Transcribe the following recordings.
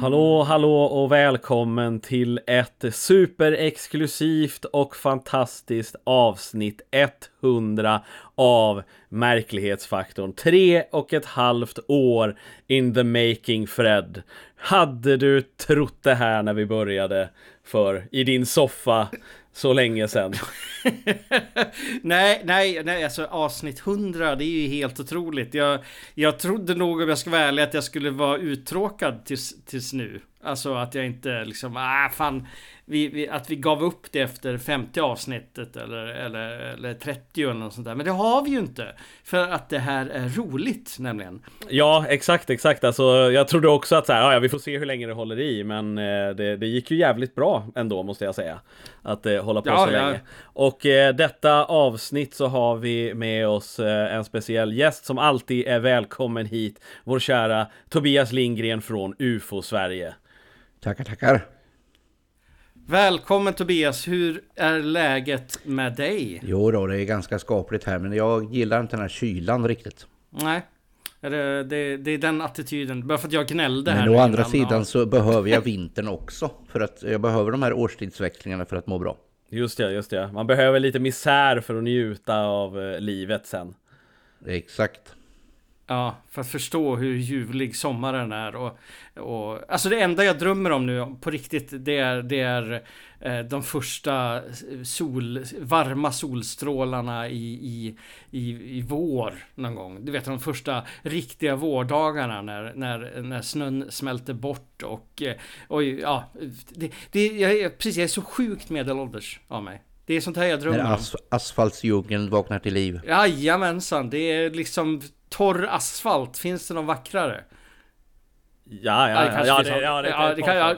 Hallå, hallå och välkommen till ett superexklusivt och fantastiskt avsnitt 100 av Märklighetsfaktorn. Tre och ett halvt år in the making Fred. Hade du trott det här när vi började för i din soffa så länge sedan? nej, nej, nej, alltså avsnitt 100, det är ju helt otroligt. Jag, jag trodde nog om jag ska vara ärlig att jag skulle vara uttråkad tills, tills nu. Alltså att jag inte liksom, ah fan, vi, vi, att vi gav upp det efter 50 avsnittet eller, eller, eller 30 eller något sånt där. Men det har vi ju inte. För att det här är roligt nämligen. Ja, exakt, exakt. Alltså, jag trodde också att så här, ja, vi får se hur länge det håller i, men eh, det, det gick ju jävligt bra ändå måste jag säga. Att eh, hålla på ja, så ja. länge. Och eh, detta avsnitt så har vi med oss eh, en speciell gäst som alltid är välkommen hit. Vår kära Tobias Lindgren från UFO Sverige. Tackar, tackar. Välkommen Tobias, hur är läget med dig? Jo då, det är ganska skapligt här, men jag gillar inte den här kylan riktigt. Nej, det, det, det är den attityden. Bara för att jag gnällde men här. Men å andra sidan så behöver jag vintern också. För att jag behöver de här årstidsväxlingarna för att må bra. Just det, just det. Man behöver lite misär för att njuta av eh, livet sen. Exakt. Ja, för att förstå hur ljuvlig sommaren är och, och Alltså det enda jag drömmer om nu på riktigt Det är, det är eh, de första sol, varma solstrålarna i, i, i, i vår någon gång Du vet de första riktiga vårdagarna när, när, när snön smälter bort och, eh, och ja det, det, jag, precis, jag är så sjukt medelålders av mig det är sånt här jag drömmer om. As asfaltsdjungeln vaknar till liv. Jajamensan, det är liksom torr asfalt, finns det någon vackrare? Ja, ja, ja, ja, det, ja, det, ja, det, kan, ja,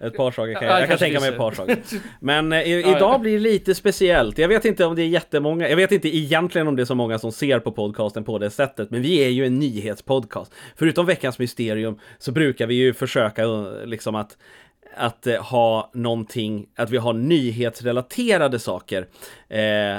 ett par saker kan jag, jag kan tänka mig ett par saker. Men eh, idag blir det lite speciellt. Jag vet inte om det är jättemånga, jag vet inte egentligen om det är så många som ser på podcasten på det sättet, men vi är ju en nyhetspodcast. Förutom veckans mysterium så brukar vi ju försöka eh, liksom att att eh, ha någonting, att vi har nyhetsrelaterade saker. Eh,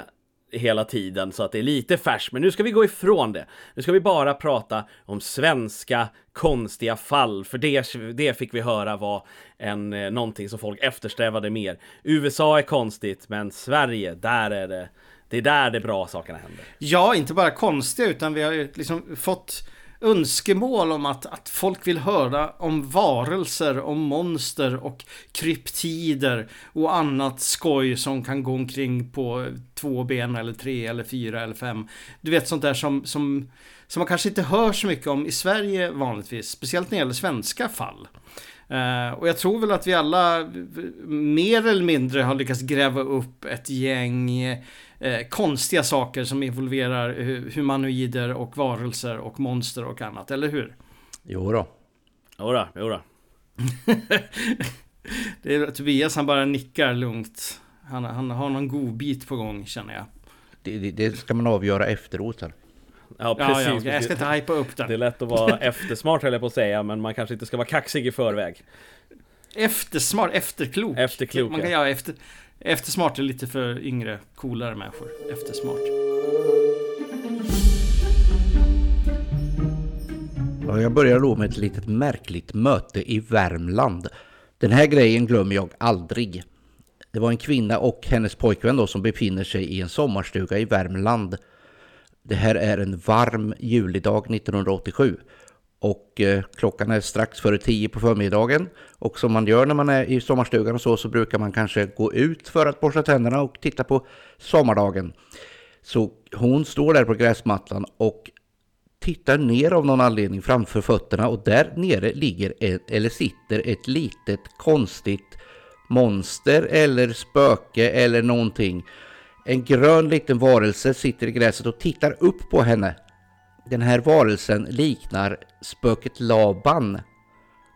hela tiden så att det är lite färskt. Men nu ska vi gå ifrån det. Nu ska vi bara prata om svenska konstiga fall, för det, det fick vi höra var en, eh, någonting som folk eftersträvade mer. USA är konstigt, men Sverige, där är det det är där de bra sakerna händer. Ja, inte bara konstiga utan vi har ju liksom fått önskemål om att, att folk vill höra om varelser, om monster och kryptider och annat skoj som kan gå omkring på två ben eller tre eller fyra eller fem. Du vet sånt där som, som, som man kanske inte hör så mycket om i Sverige vanligtvis, speciellt när det gäller svenska fall. Uh, och jag tror väl att vi alla mer eller mindre har lyckats gräva upp ett gäng eh, konstiga saker som involverar humanoider och varelser och monster och annat, eller hur? Jo då. Jo då, jo då. det är Tobias, han bara nickar lugnt. Han, han har någon god bit på gång känner jag. Det, det, det ska man avgöra efteråt här. Ja, precis. Ja, ja, jag ska inte hypa upp den. Det är lätt att vara eftersmart höll jag på att säga, men man kanske inte ska vara kaxig i förväg. Eftersmart, efterklok. Efterklok, man kan, ja. efter, Eftersmart är lite för yngre, coolare människor. Eftersmart. Ja, jag börjar då med ett litet märkligt möte i Värmland. Den här grejen glömmer jag aldrig. Det var en kvinna och hennes pojkvän då som befinner sig i en sommarstuga i Värmland. Det här är en varm julidag 1987 och eh, klockan är strax före tio på förmiddagen. Och som man gör när man är i sommarstugan och så, så brukar man kanske gå ut för att borsta tänderna och titta på sommardagen. Så hon står där på gräsmattan och tittar ner av någon anledning framför fötterna och där nere ligger ett, eller sitter ett litet konstigt monster eller spöke eller någonting. En grön liten varelse sitter i gräset och tittar upp på henne den här varelsen liknar spöket Laban.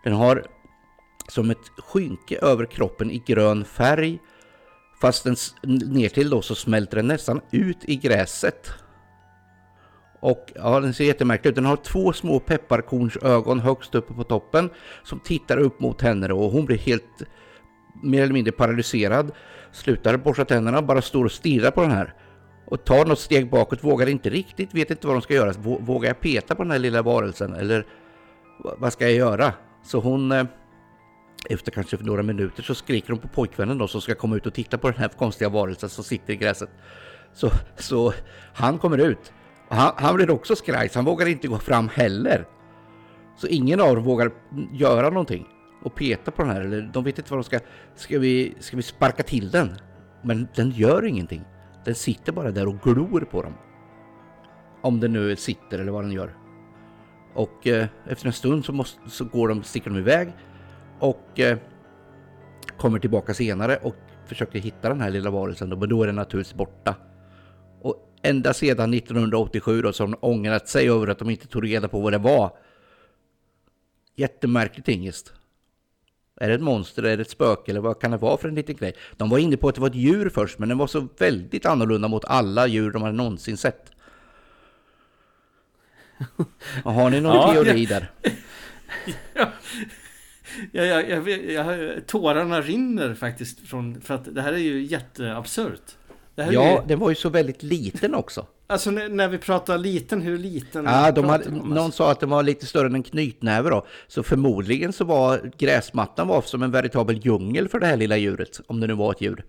Den har som ett skynke över kroppen i grön färg. Fast den ner till då så smälter den nästan ut i gräset. Och ja, den ser jättemärklig ut. Den har två små pepparkornsögon högst uppe på toppen som tittar upp mot henne och hon blir helt mer eller mindre paralyserad. Slutar borsta tänderna, bara står och stirrar på den här och tar något steg bakåt, vågar inte riktigt, vet inte vad de ska göra. Vågar jag peta på den här lilla varelsen eller vad ska jag göra? Så hon, eh, efter kanske några minuter så skriker hon på pojkvännen då som ska komma ut och titta på den här konstiga varelsen som sitter i gräset. Så, så han kommer ut. Han, han blir också skraj, så han vågar inte gå fram heller. Så ingen av dem vågar göra någonting och peta på den här. Eller de vet inte vad de ska... Ska vi, ska vi sparka till den? Men den gör ingenting. Den sitter bara där och glor på dem. Om den nu sitter eller vad den gör. Och eh, efter en stund så, måste, så går de, sticker de iväg och eh, kommer tillbaka senare och försöker hitta den här lilla varelsen. Men då är den naturligtvis borta. Och ända sedan 1987 då så har de ångrat sig över att de inte tog reda på vad det var. Jättemärkligt ingest. Är det ett monster, är det ett spöke eller vad kan det vara för en liten grej? De var inne på att det var ett djur först, men den var så väldigt annorlunda mot alla djur de hade någonsin sett. har ni någon ja, teori där? Ja, ja, ja, jag, jag, tårarna rinner faktiskt från, för att det här är ju jätteabsurt. ja, ju... den var ju så väldigt liten också. Alltså när, vi pratar liten, hur liten? Ja, de hade, någon sa att den var lite större än en knytnäve då. Så förmodligen så var gräsmattan var som en veritabel djungel för det här lilla djuret. Om det nu var ett djur.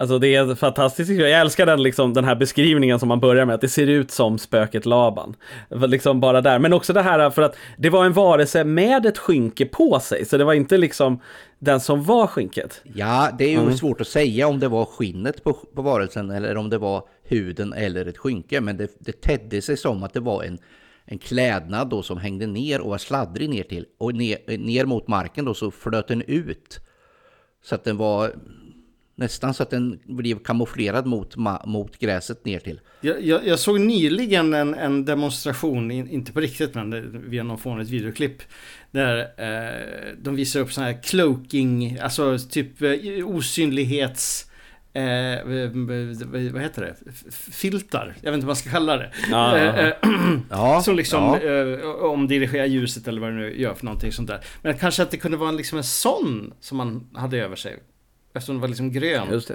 Alltså det är fantastiskt. Jag älskar den, liksom, den här beskrivningen som man börjar med, att det ser ut som spöket Laban. Liksom bara där. Men också det här för att det var en varelse med ett skynke på sig, så det var inte liksom den som var skynket. Ja, det är ju mm. svårt att säga om det var skinnet på, på varelsen eller om det var huden eller ett skynke. Men det, det tedde sig som att det var en, en klädnad då som hängde ner och var sladdrig ner till. Och ner, ner mot marken då så flöt den ut. Så att den var Nästan så att den blev kamouflerad mot, mot gräset ner till. Jag, jag, jag såg nyligen en, en demonstration, inte på riktigt men via någon form av videoklipp. Där eh, de visar upp sådana här cloaking, alltså typ eh, osynlighets... Eh, vad heter det? Filtar. Jag vet inte vad man ska kalla det. Ja, eh, eh ja, som liksom ja. eh, omdirigerar ljuset eller vad det nu gör för någonting sånt där. Men kanske att det kunde vara liksom en sån som man hade över sig. Eftersom det var liksom grön. Just det.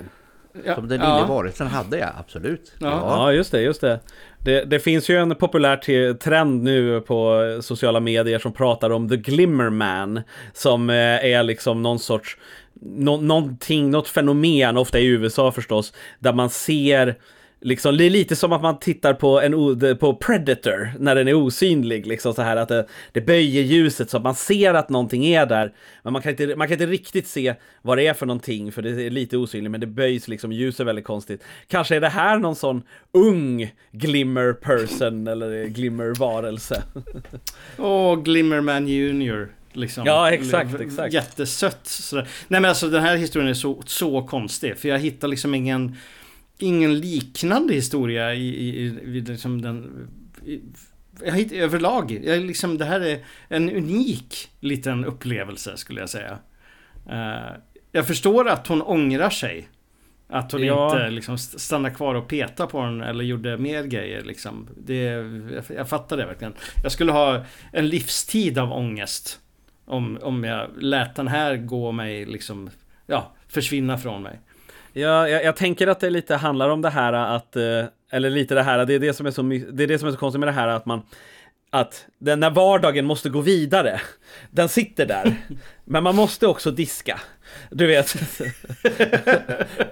Ja. Som den lille ja. varelsen hade jag, absolut. Ja. ja, just det, just det. det. Det finns ju en populär trend nu på sociala medier som pratar om The Glimmer Man. Som eh, är liksom någon sorts, no, någonting, något fenomen, ofta i USA förstås, där man ser Liksom, det är lite som att man tittar på, en, på Predator när den är osynlig. Liksom så här att det, det böjer ljuset så att man ser att någonting är där. Men man kan, inte, man kan inte riktigt se vad det är för någonting för det är lite osynligt men det böjs liksom, ljuset väldigt konstigt. Kanske är det här någon sån ung glimmer person eller glimmer varelse. Åh, oh, Glimmerman Junior. Liksom. Ja, exakt, exakt. Jättesött. Sådär. Nej men alltså den här historien är så, så konstig. För jag hittar liksom ingen ingen liknande historia i, i, i liksom den... I, jag hittar, överlag. Jag, liksom, det här är en unik liten upplevelse skulle jag säga. Uh, jag förstår att hon ångrar sig. Att hon ja. inte liksom stannade kvar och petade på den eller gjorde mer grejer liksom. Det, jag, jag fattar det verkligen. Jag skulle ha en livstid av ångest. Om, om jag lät den här gå mig liksom, ja, försvinna från mig. Ja, jag, jag, tänker att det lite handlar om det här att, eh, eller lite det här, det är det som är så, det är det som är så konstigt med det här att man, att den när vardagen måste gå vidare, den sitter där, men man måste också diska. Du vet.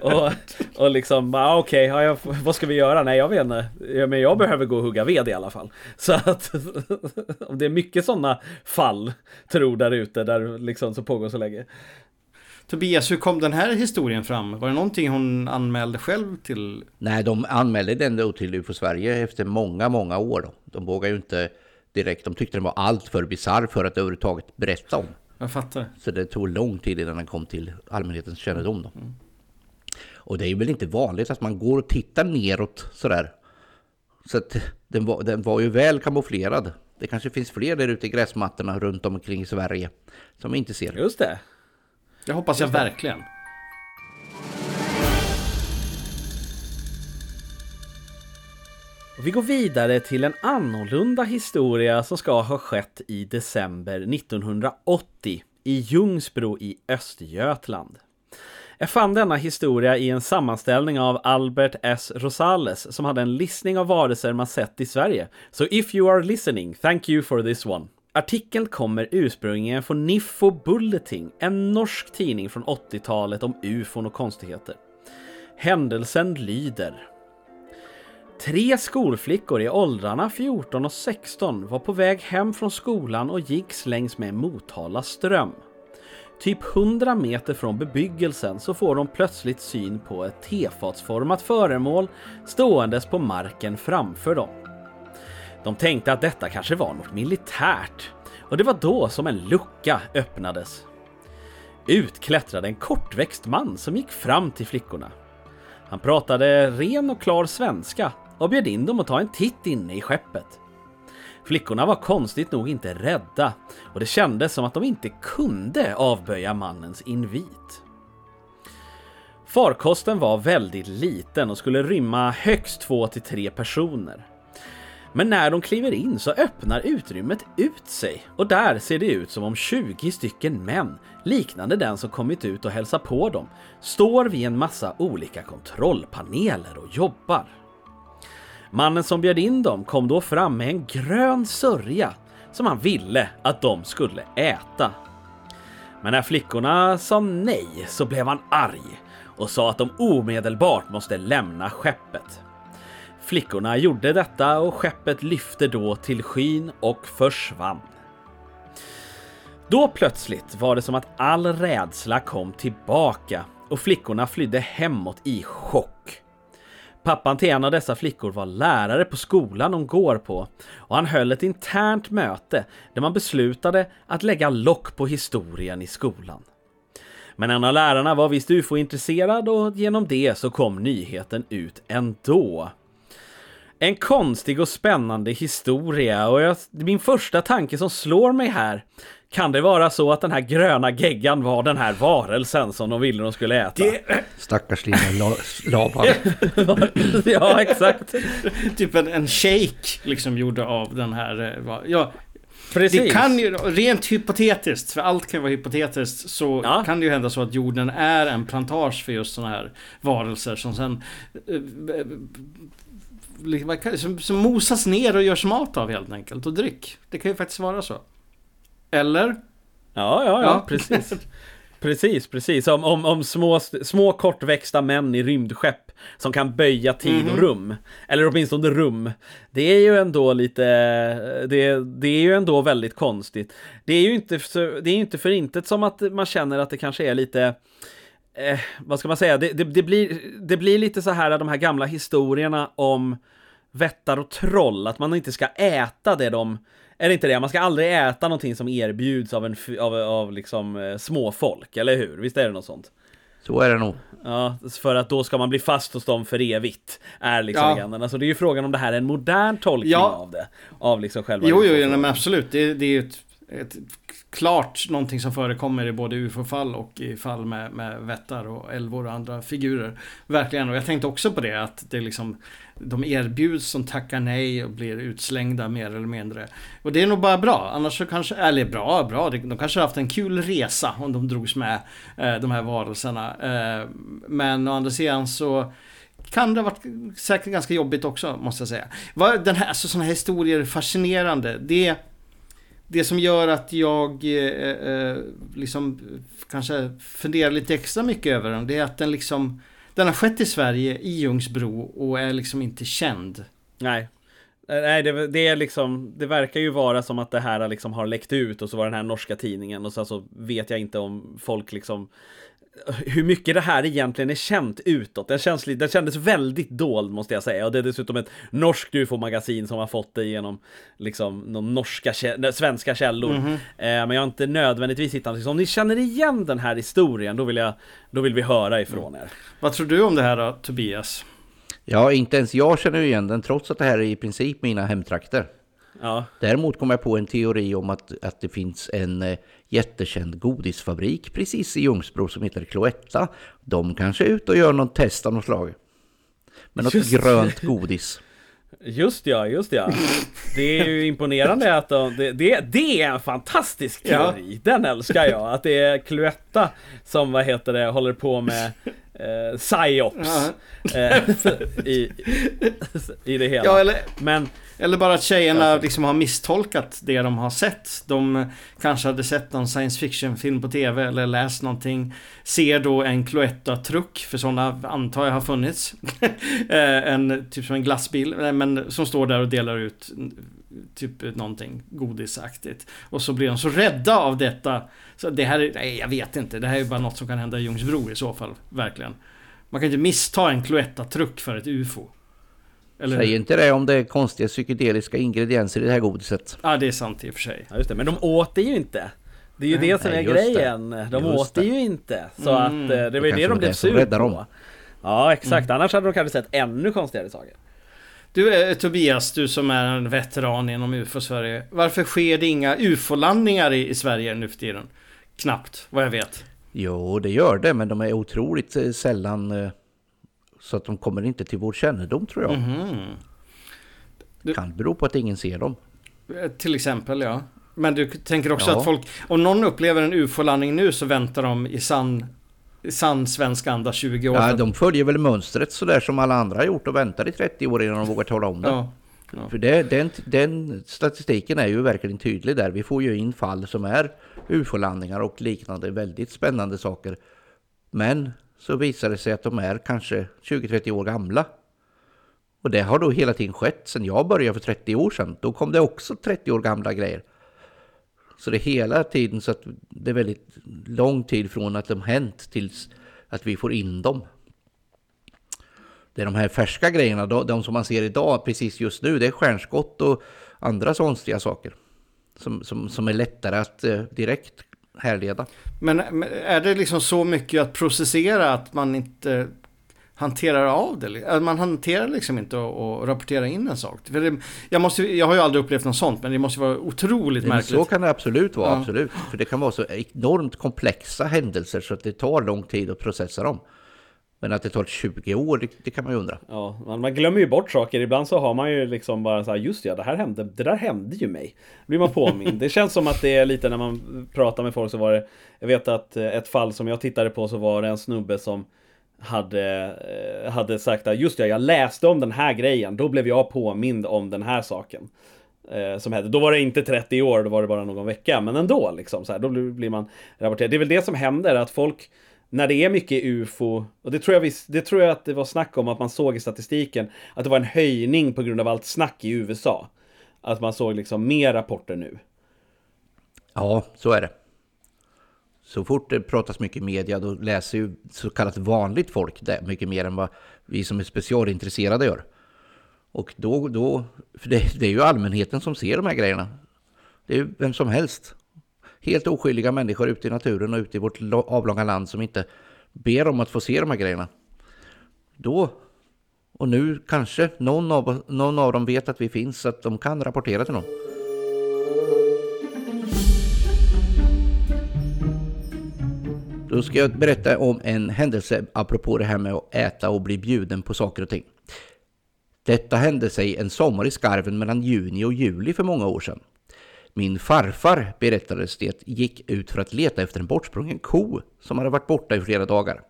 och, och liksom, ah, okej, okay, ja, vad ska vi göra? Nej, jag vet inte. Men jag behöver gå och hugga ved i alla fall. Så att det är mycket sådana fall, tror där ute, där liksom så pågår så länge. Tobias, hur kom den här historien fram? Var det någonting hon anmälde själv till? Nej, de anmälde den då till UFO Sverige efter många, många år. Då. De vågade ju inte direkt, de tyckte den var allt för bisarr för att överhuvudtaget berätta om. Jag fattar. Så det tog lång tid innan den kom till allmänhetens kännedom. Då. Mm. Och det är ju väl inte vanligt att man går och tittar neråt sådär. Så att den var, den var ju väl kamouflerad. Det kanske finns fler där ute i gräsmattorna runt omkring i Sverige som vi inte ser. Just det. Det hoppas jag verkligen. Vi går vidare till en annorlunda historia som ska ha skett i december 1980 i Ljungsbro i Östergötland. Jag fann denna historia i en sammanställning av Albert S. Rosales som hade en listning av varelser man sett i Sverige. Så if you are listening, thank you for this one. Artikeln kommer ursprungligen från Niffo Bulletin, en norsk tidning från 80-talet om ufon och konstigheter. Händelsen lyder Tre skolflickor i åldrarna 14 och 16 var på väg hem från skolan och gick längs med Motala ström. Typ 100 meter från bebyggelsen så får de plötsligt syn på ett tefatsformat föremål ståendes på marken framför dem. De tänkte att detta kanske var något militärt och det var då som en lucka öppnades. Ut klättrade en kortväxt man som gick fram till flickorna. Han pratade ren och klar svenska och bjöd in dem att ta en titt inne i skeppet. Flickorna var konstigt nog inte rädda och det kändes som att de inte kunde avböja mannens invit. Farkosten var väldigt liten och skulle rymma högst två till tre personer. Men när de kliver in så öppnar utrymmet ut sig och där ser det ut som om 20 stycken män, liknande den som kommit ut och hälsat på dem, står vid en massa olika kontrollpaneler och jobbar. Mannen som bjöd in dem kom då fram med en grön sörja som han ville att de skulle äta. Men när flickorna sa nej så blev han arg och sa att de omedelbart måste lämna skeppet. Flickorna gjorde detta och skeppet lyfte då till skyn och försvann. Då plötsligt var det som att all rädsla kom tillbaka och flickorna flydde hemåt i chock. Pappan till en av dessa flickor var lärare på skolan de går på och han höll ett internt möte där man beslutade att lägga lock på historien i skolan. Men en av lärarna var visst ufo-intresserad och genom det så kom nyheten ut ändå. En konstig och spännande historia och jag, min första tanke som slår mig här kan det vara så att den här gröna geggan var den här varelsen som de ville de skulle äta? Det... Stackars lilla lavan. ja, exakt. typ en, en shake liksom gjorde av den här... Eh, ja, Precis. Det kan ju, rent hypotetiskt, för allt kan vara hypotetiskt, så ja. kan det ju hända så att jorden är en plantage för just sådana här varelser som sen eh, som, som mosas ner och görs mat av helt enkelt och dryck. Det kan ju faktiskt vara så. Eller? Ja, ja, ja, ja. precis. Precis, precis. Om, om, om små, små kortväxta män i rymdskepp som kan böja tid och mhm. rum. Eller åtminstone rum. Det är ju ändå lite, det, det är ju ändå väldigt konstigt. Det är ju inte, det är inte för intet som att man känner att det kanske är lite eh, vad ska man säga, det, det, det, blir, det blir lite så här de här gamla historierna om vättar och troll, att man inte ska äta det de är det inte det? Man ska aldrig äta någonting som erbjuds av, en, av, av liksom eh, småfolk, eller hur? Visst är det något sånt? Så är det nog. Ja, för att då ska man bli fast hos dem för evigt. Är liksom ja. legenden. Alltså det är ju frågan om det här är en modern tolkning ja. av det. Av liksom själva Jo, jo, jo men absolut. Det, det är ju ett, ett, klart någonting som förekommer i både ufo-fall och i fall med, med vättar och älvor och andra figurer. Verkligen. Och jag tänkte också på det att det liksom de erbjuds som tackar nej och blir utslängda mer eller mindre. Och det är nog bara bra. Annars så kanske, eller bra, bra. De kanske har haft en kul resa om de drogs med eh, de här varelserna. Eh, men å andra sidan så kan det ha varit säkert ganska jobbigt också, måste jag säga. Den här, alltså sådana här historier är fascinerande. Det, det som gör att jag eh, eh, liksom kanske funderar lite extra mycket över den, det är att den liksom den har skett i Sverige, i Ljungsbro och är liksom inte känd. Nej. Eh, nej, det, det, är liksom, det verkar ju vara som att det här liksom har läckt ut och så var den här norska tidningen och så alltså vet jag inte om folk liksom hur mycket det här egentligen är känt utåt. Den, känns, den kändes väldigt dold måste jag säga. Och det är dessutom ett norskt ufo-magasin som har fått det genom liksom någon norska, svenska källor. Mm -hmm. eh, men jag har inte nödvändigtvis hittat något. Om ni känner igen den här historien, då vill, jag, då vill vi höra ifrån er. Vad tror du om det här då, Tobias? Ja, inte ens jag känner igen den trots att det här är i princip mina hemtrakter. Ja. Däremot kom jag på en teori om att, att det finns en eh, jättekänd godisfabrik precis i Ljungsbro som heter Cloetta. De kanske är ute och gör någon test av något slag. Med något just grönt godis. Just ja, just ja. Det är ju imponerande att de, det, det, det, är en fantastisk teori. Ja. Den älskar jag. Att det är Cloetta som, vad heter det, håller på med eh, psyops eh, i, i det hela. Ja, eller, Men, eller bara att tjejerna liksom har misstolkat det de har sett. De kanske hade sett någon science fiction-film på TV eller läst någonting. Ser då en Cloetta-truck, för sådana antar jag har funnits. Eh, en, typ som en glassbil, men som står där och delar ut typ någonting godisaktigt. Och så blir de så rädda av detta. Så det här är, nej jag vet inte. Det här är bara något som kan hända i Ljungsbro i så fall. Verkligen. Man kan inte missta en Cloetta-truck för ett UFO. Eller... Säg inte det om det är konstiga psykedeliska ingredienser i det här godiset. Ja, det är sant i och för sig. Ja, just det. Men de åt det ju inte. Det är ju nej, det som nej, är grejen. Det. De just åt det ju inte. Så mm. att eh, det var ju det de blev sur på. Ja, exakt. Mm. Annars hade de kanske sett ännu konstigare saker. Du eh, Tobias, du som är en veteran inom UFO-Sverige. Varför sker det inga UFO-landningar i, i Sverige nu för tiden? Knappt, vad jag vet. Jo, det gör det, men de är otroligt eh, sällan eh, så att de kommer inte till vår kännedom tror jag. Mm. Det kan bero på att ingen ser dem. Till exempel, ja. Men du tänker också ja. att folk, om någon upplever en UFO-landning nu så väntar de i sann sann svensk anda 20 år. Ja, de följer väl mönstret sådär som alla andra har gjort och väntar i 30 år innan de vågar tala om det. Ja, ja. För det, den, den statistiken är ju verkligen tydlig där. Vi får ju in fall som är ufo-landningar och liknande väldigt spännande saker. Men så visar det sig att de är kanske 20-30 år gamla. Och det har då hela tiden skett sedan jag började för 30 år sedan. Då kom det också 30 år gamla grejer. Så det är hela tiden så att det är väldigt lång tid från att de hänt tills att vi får in dem. Det är de här färska grejerna, de som man ser idag precis just nu, det är stjärnskott och andra konstiga saker. Som, som, som är lättare att eh, direkt härleda. Men är det liksom så mycket att processera att man inte hanterar av det. Man hanterar liksom inte att rapportera in en sak. För det, jag, måste, jag har ju aldrig upplevt något sånt, men det måste vara otroligt märkligt. Så kan det absolut vara, ja. absolut. För det kan vara så enormt komplexa händelser så att det tar lång tid att processa dem. Men att det tar 20 år, det, det, kan man ju undra. Ja, man glömmer ju bort saker. Ibland så har man ju liksom bara så här, just ja, det här hände, det där hände ju mig. Blir man påmind. det känns som att det är lite när man pratar med folk så var det, jag vet att ett fall som jag tittade på så var det en snubbe som hade, eh, hade sagt att just ja, jag läste om den här grejen, då blev jag påmind om den här saken. Eh, som hände. Då var det inte 30 år, då var det bara någon vecka, men ändå liksom så här, då blir man rapporterad. Det är väl det som händer, att folk när det är mycket UFO, och det tror, jag vi, det tror jag att det var snack om att man såg i statistiken, att det var en höjning på grund av allt snack i USA. Att man såg liksom mer rapporter nu. Ja, så är det. Så fort det pratas mycket i media då läser ju så kallat vanligt folk det mycket mer än vad vi som är specialintresserade gör. Och då, då för det, det är ju allmänheten som ser de här grejerna. Det är ju vem som helst. Helt oskyldiga människor ute i naturen och ute i vårt avlånga land som inte ber om att få se de här grejerna. Då, och nu kanske någon av, någon av dem vet att vi finns så att de kan rapportera till någon. Då ska jag berätta om en händelse apropå det här med att äta och bli bjuden på saker och ting. Detta hände sig en sommar i skarven mellan juni och juli för många år sedan. Min farfar, berättades det, gick ut för att leta efter en bortsprungen ko som hade varit borta i flera dagar.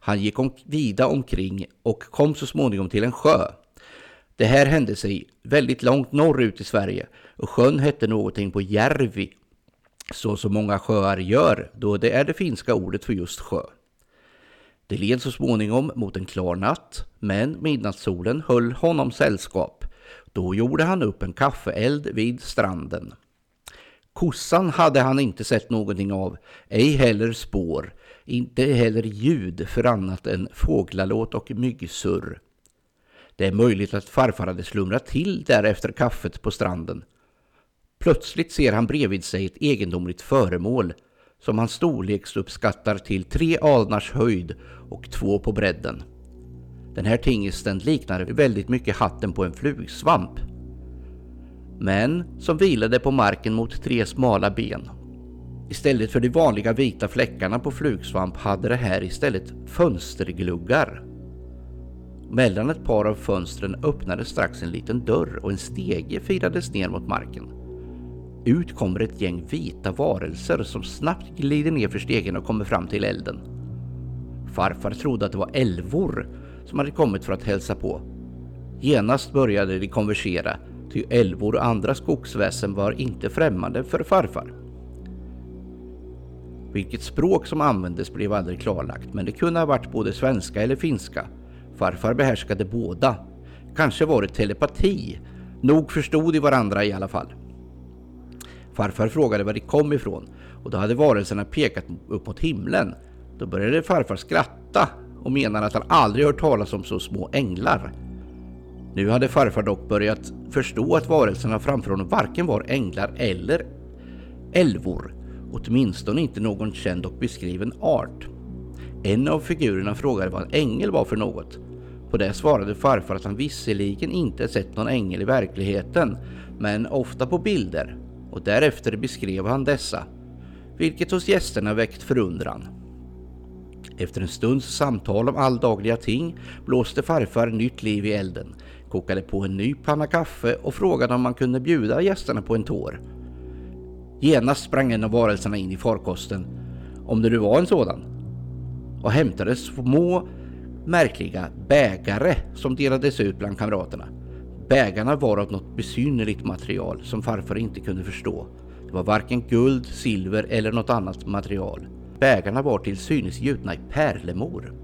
Han gick om, vida omkring och kom så småningom till en sjö. Det här hände sig väldigt långt norrut i Sverige och sjön hette någonting på Järvi så som många sjöar gör, då det är det finska ordet för just sjö. Det led så småningom mot en klar natt, men midnattssolen höll honom sällskap. Då gjorde han upp en kaffeeld vid stranden. Kossan hade han inte sett någonting av, ej heller spår, inte heller ljud för annat än fåglalåt och myggsurr. Det är möjligt att farfar hade slumrat till där efter kaffet på stranden Plötsligt ser han bredvid sig ett egendomligt föremål som han storleksuppskattar till tre alnars höjd och två på bredden. Den här tingesten liknade väldigt mycket hatten på en flugsvamp. Men som vilade på marken mot tre smala ben. Istället för de vanliga vita fläckarna på flugsvamp hade det här istället fönstergluggar. Mellan ett par av fönstren öppnades strax en liten dörr och en stege firades ner mot marken. Ut kommer ett gäng vita varelser som snabbt glider ner för stegen och kommer fram till elden. Farfar trodde att det var älvor som hade kommit för att hälsa på. Genast började de konversera, ty älvor och andra skogsväsen var inte främmande för farfar. Vilket språk som användes blev aldrig klarlagt, men det kunde ha varit både svenska eller finska. Farfar behärskade båda. Kanske var det telepati. Nog förstod de varandra i alla fall. Farfar frågade var de kom ifrån och då hade varelserna pekat upp mot himlen. Då började farfar skratta och menade att han aldrig hört talas om så små änglar. Nu hade farfar dock börjat förstå att varelserna framför honom varken var änglar eller älvor, åtminstone inte någon känd och beskriven art. En av figurerna frågade vad en ängel var för något. På det svarade farfar att han visserligen inte sett någon ängel i verkligheten, men ofta på bilder och därefter beskrev han dessa, vilket hos gästerna väckt förundran. Efter en stunds samtal om alldagliga ting blåste farfar nytt liv i elden, kokade på en ny panna kaffe och frågade om man kunde bjuda gästerna på en tår. Genast sprang en av varelserna in i farkosten, om det nu var en sådan, och hämtade små märkliga bägare som delades ut bland kamraterna. Bägarna var av något besynnerligt material som farfar inte kunde förstå. Det var varken guld, silver eller något annat material. Bägarna var till synes gjutna i pärlemor.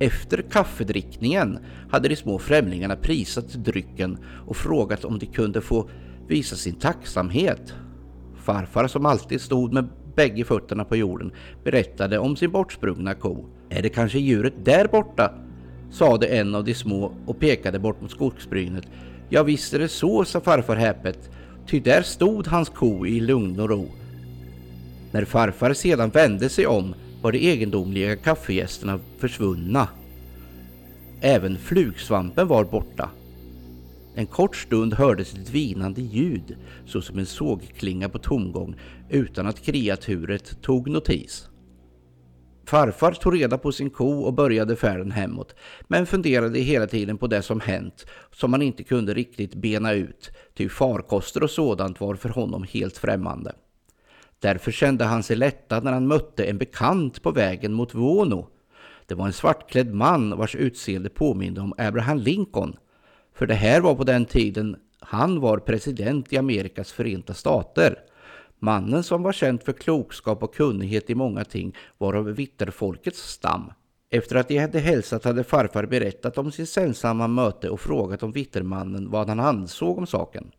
Efter kaffedrickningen hade de små främlingarna prisat drycken och frågat om de kunde få visa sin tacksamhet. Farfar som alltid stod med bägge fötterna på jorden berättade om sin bortsprungna ko. Är det kanske djuret där borta? Sade en av de små och pekade bort mot skogsbrynet. Ja visst är det så, sa farfar häpet, ty där stod hans ko i lugn och ro. När farfar sedan vände sig om var de egendomliga kaffegästerna försvunna. Även flugsvampen var borta. En kort stund hördes ett vinande ljud, såsom en sågklinga på tomgång, utan att kreaturet tog notis. Farfar tog reda på sin ko och började färden hemåt, men funderade hela tiden på det som hänt, som han inte kunde riktigt bena ut, ty farkoster och sådant var för honom helt främmande. Därför kände han sig lättad när han mötte en bekant på vägen mot Vuono. Det var en svartklädd man vars utseende påminde om Abraham Lincoln. För det här var på den tiden han var president i Amerikas förenta stater. Mannen som var känd för klokskap och kunnighet i många ting var av vitterfolkets stam. Efter att de hade hälsat hade farfar berättat om sin sällsamma möte och frågat om vittermannen vad han ansåg om saken.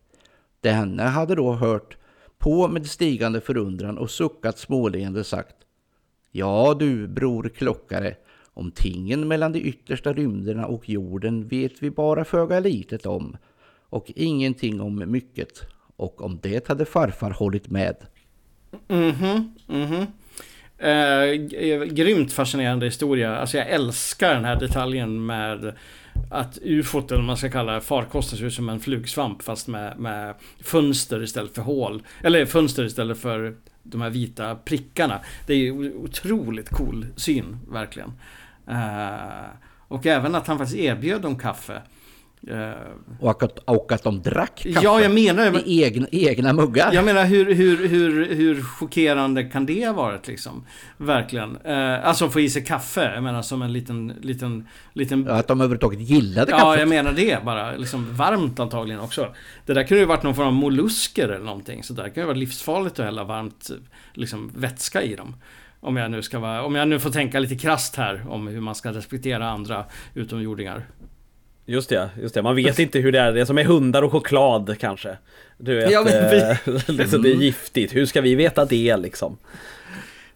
Denne hade då hört på med stigande förundran och suckat småleende sagt Ja du bror klockare, om tingen mellan de yttersta rymderna och jorden vet vi bara föga litet om och ingenting om mycket och om det hade farfar hållit med. Mhm, mhm. Eh, grymt fascinerande historia. Alltså jag älskar den här detaljen med att ufot, eller man ska kalla det, farkosten ser ut som en flugsvamp fast med, med fönster istället för hål. Eller fönster istället för de här vita prickarna. Det är ju otroligt cool syn, verkligen. Eh, och även att han faktiskt erbjöd dem kaffe. Uh, och, att, och att de drack kaffe ja, jag menar, men, i egna, egna muggar. Jag menar hur, hur, hur, hur chockerande kan det ha varit liksom? Verkligen. Uh, alltså få i sig kaffe. Jag menar som en liten... liten, liten... Ja, att de överhuvudtaget gillade kaffet. Ja, jag menar det bara. Liksom varmt antagligen också. Det där kunde ju varit någon form av mollusker eller någonting. Så där kan ju vara livsfarligt att hälla varmt liksom, vätska i dem. Om jag nu ska vara, om jag nu får tänka lite krast här om hur man ska respektera andra utomjordingar. Just det, just det. Man vet inte hur det är. Det är som med hundar och choklad kanske. Du vet, ja, vi... Eh, liksom, det är giftigt. Hur ska vi veta det liksom?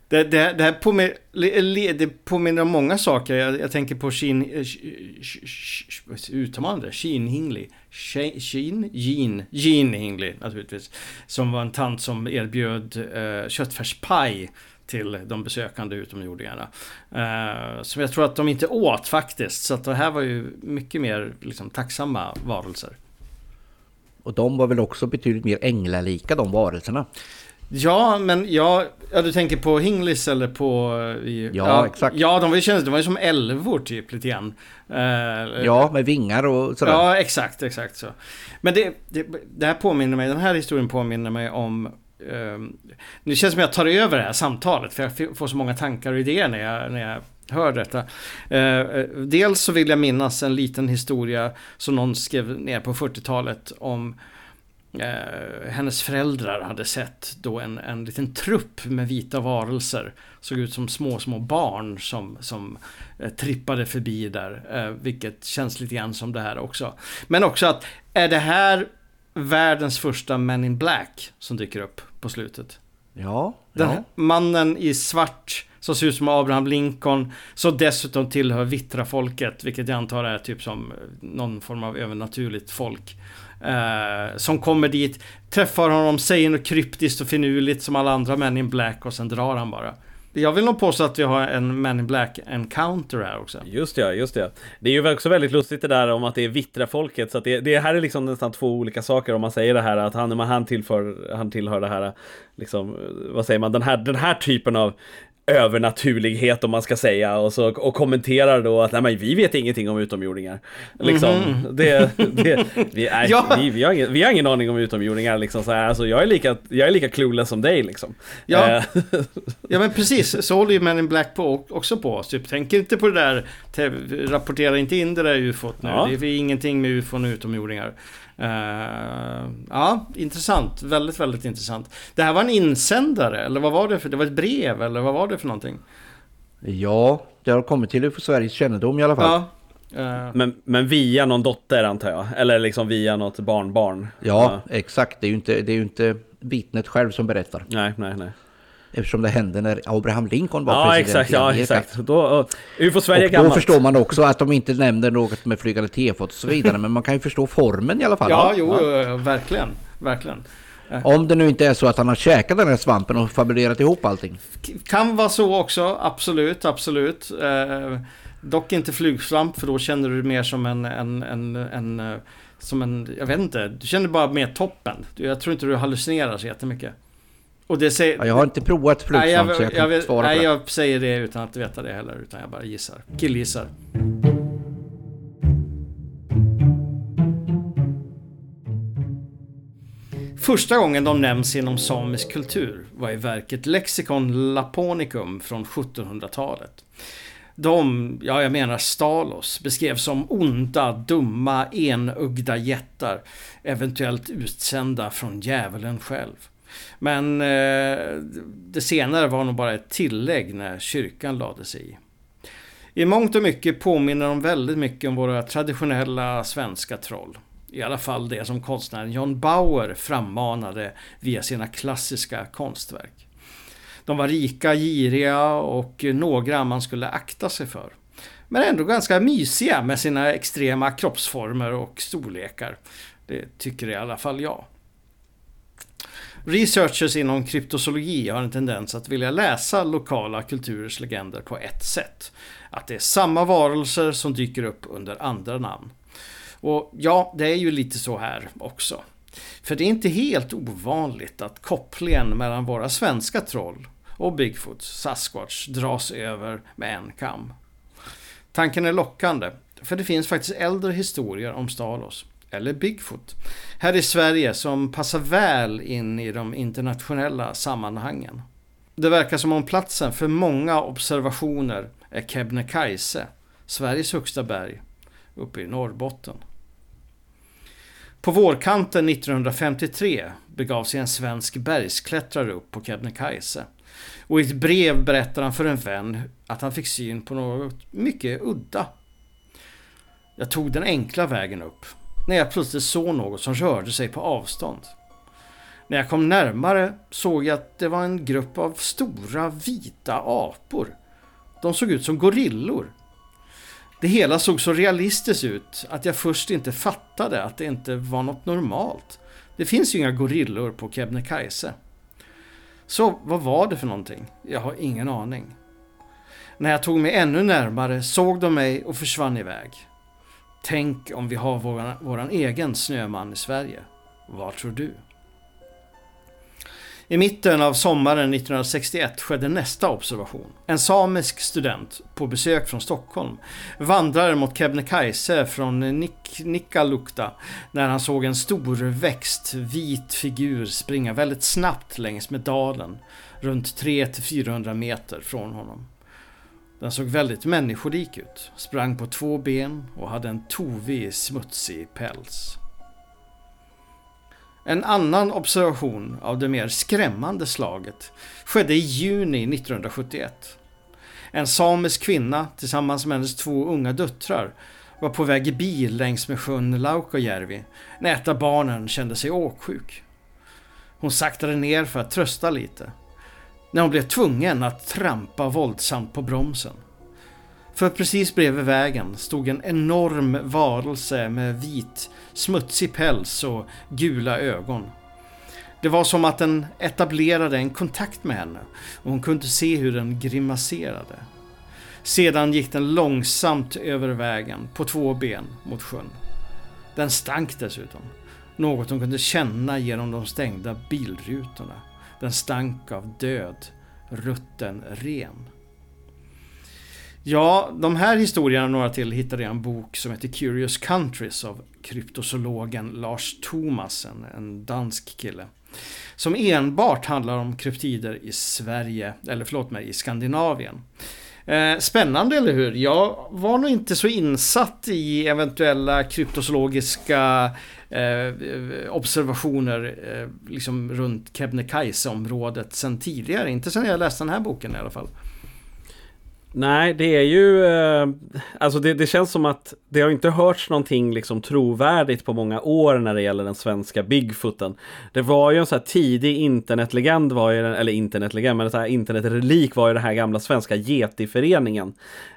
Det, det, det här påminner, det påminner om många saker. Jag, jag tänker på Shin... Hur uttalar man det? Shin Hingley. Shin? Jean. Jean Hingley naturligtvis. Som var en tant som erbjöd uh, köttfärspaj till de besökande utomjordingarna. Eh, som jag tror att de inte åt faktiskt. Så att det här var ju mycket mer liksom, tacksamma varelser. Och de var väl också betydligt mer änglalika de varelserna? Ja, men ja, ja du tänker på Hinglis eller på... I, ja, ja, exakt. Ja, de var ju, de var ju som älvor typ lite grann. Uh, ja, med vingar och sådär. Ja, exakt, exakt så. Men det, det, det här påminner mig, den här historien påminner mig om Ehm, um, nu känns det som att jag tar över det här samtalet för jag får så många tankar och idéer när jag, när jag hör detta. Ehm, eh, dels så vill jag minnas en liten historia som någon skrev ner på 40-talet om eh, hennes föräldrar hade sett då en, en liten trupp med vita varelser. Såg ut som små, små barn som, som eh, trippade förbi där. Vilket känns lite grann som det här också. Men också att, är det här världens första Men in Black som dyker upp på slutet? Ja. Den ja. mannen i svart som ser ut som Abraham Lincoln. Som dessutom tillhör vittra folket, vilket jag antar är typ som någon form av övernaturligt folk. Eh, som kommer dit, träffar honom, säger något kryptiskt och finurligt som alla andra män in black och sen drar han bara. Jag vill nog påstå att vi har en Men in Black encounter här också. Just det, just det. Det är ju också väldigt lustigt det där om att det är vittra folket. Så att det, det här är liksom nästan två olika saker om man säger det här att han, han, tillför, han tillhör det här, liksom, vad säger man, den här, den här typen av övernaturlighet om man ska säga och, så, och kommenterar då att nej men vi vet ingenting om utomjordingar. Liksom, mm det, det, vi, nej, ja. vi, vi, har ingen, vi har ingen aning om utomjordingar liksom så här, alltså, jag, är lika, jag är lika clueless som dig liksom. Ja, eh. ja men precis, så håller ju Men in Black på också på. Typ, tänk inte på det där, rapportera inte in det där ufot nu. Ja. Det är ingenting med ufon och utomjordingar. Uh, ja, intressant. Väldigt, väldigt intressant. Det här var en insändare, eller vad var det för? Det var ett brev, eller vad var det för någonting? Ja, det har kommit till för Sveriges kännedom i alla fall. Ja. Uh. Men, men via någon dotter antar jag? Eller liksom via något barnbarn? Ja, uh. exakt. Det är ju inte, det är inte vittnet själv som berättar. Nej, nej, nej. Eftersom det hände när Abraham Lincoln var ja, president exakt, Ja, exakt. Då, UFO Sverige och gammalt. Då förstår man också att de inte nämner något med flygande tefat och så vidare. men man kan ju förstå formen i alla fall. Ja, jo, ja. verkligen. Verkligen. Om det nu inte är så att han har käkat den här svampen och fabulerat ihop allting. Kan vara så också, absolut, absolut. Eh, dock inte flugsvamp för då känner du mer som en, en, en, en, eh, som en, jag vet inte, du känner bara mer toppen. Jag tror inte du hallucinerar så jättemycket. Och det säger, ja, jag har inte provat flugsvamp så jag kan jag, inte svara nej, på det. jag säger det utan att veta det heller. Utan jag bara gissar. Killgissar. Första gången de nämns inom samisk kultur var i verket Lexikon Laponicum från 1700-talet. De, ja jag menar Stalos, beskrevs som onda, dumma, enögda jättar, eventuellt utsända från djävulen själv. Men eh, det senare var nog bara ett tillägg när kyrkan lade sig i. I mångt och mycket påminner de väldigt mycket om våra traditionella svenska troll. I alla fall det som konstnären John Bauer frammanade via sina klassiska konstverk. De var rika, giriga och några man skulle akta sig för. Men ändå ganska mysiga med sina extrema kroppsformer och storlekar. Det tycker i alla fall jag. Researchers inom kryptozoologi har en tendens att vilja läsa lokala kulturers legender på ett sätt. Att det är samma varelser som dyker upp under andra namn. Och ja, det är ju lite så här också. För det är inte helt ovanligt att kopplingen mellan våra svenska troll och Bigfoot, Sasquatch, dras över med en kam. Tanken är lockande, för det finns faktiskt äldre historier om Stalos eller Bigfoot, här i Sverige som passar väl in i de internationella sammanhangen. Det verkar som om platsen för många observationer är Kebnekaise, Sveriges högsta berg, uppe i Norrbotten. På vårkanten 1953 begav sig en svensk bergsklättrare upp på Kebnekaise. Och i ett brev berättar han för en vän att han fick syn på något mycket udda. Jag tog den enkla vägen upp när jag plötsligt såg något som rörde sig på avstånd. När jag kom närmare såg jag att det var en grupp av stora vita apor. De såg ut som gorillor. Det hela såg så realistiskt ut att jag först inte fattade att det inte var något normalt. Det finns ju inga gorillor på Kebnekaise. Så vad var det för någonting? Jag har ingen aning. När jag tog mig ännu närmare såg de mig och försvann iväg. Tänk om vi har våran, våran egen snöman i Sverige. Vad tror du? I mitten av sommaren 1961 skedde nästa observation. En samisk student på besök från Stockholm vandrade mot Kebnekaise från Nik Nikkaluokta när han såg en storväxt vit figur springa väldigt snabbt längs med dalen runt 300-400 meter från honom. Den såg väldigt människolik ut, sprang på två ben och hade en tovig, smutsig päls. En annan observation av det mer skrämmande slaget skedde i juni 1971. En samisk kvinna tillsammans med hennes två unga döttrar var på väg i bil längs med sjön Laukajärvi när ett av barnen kände sig åksjuk. Hon saktade ner för att trösta lite. När hon blev tvungen att trampa våldsamt på bromsen. För precis bredvid vägen stod en enorm varelse med vit, smutsig päls och gula ögon. Det var som att den etablerade en kontakt med henne och hon kunde se hur den grimaserade. Sedan gick den långsamt över vägen på två ben mot sjön. Den stank dessutom. Något hon kunde känna genom de stängda bilrutorna. Den stank av död, rutten ren. Ja, de här historierna och några till hittade jag i en bok som heter Curious Countries av kryptozoologen Lars Thomas, en dansk kille. Som enbart handlar om kryptider i Sverige, eller förlåt mig, i Skandinavien. Eh, spännande, eller hur? Jag var nog inte så insatt i eventuella kryptozoologiska eh, observationer eh, liksom runt Kebnekaise-området sen tidigare. Inte sen jag läste den här boken i alla fall. Nej, det är ju... Eh, alltså det, det, känns som att det har inte hörts någonting liksom trovärdigt på många år när det gäller den svenska Bigfooten. Det var ju en så här tidig internetlegend, var ju, eller internetlegend, men en internetrelik var ju den här gamla svenska Getiföreningen.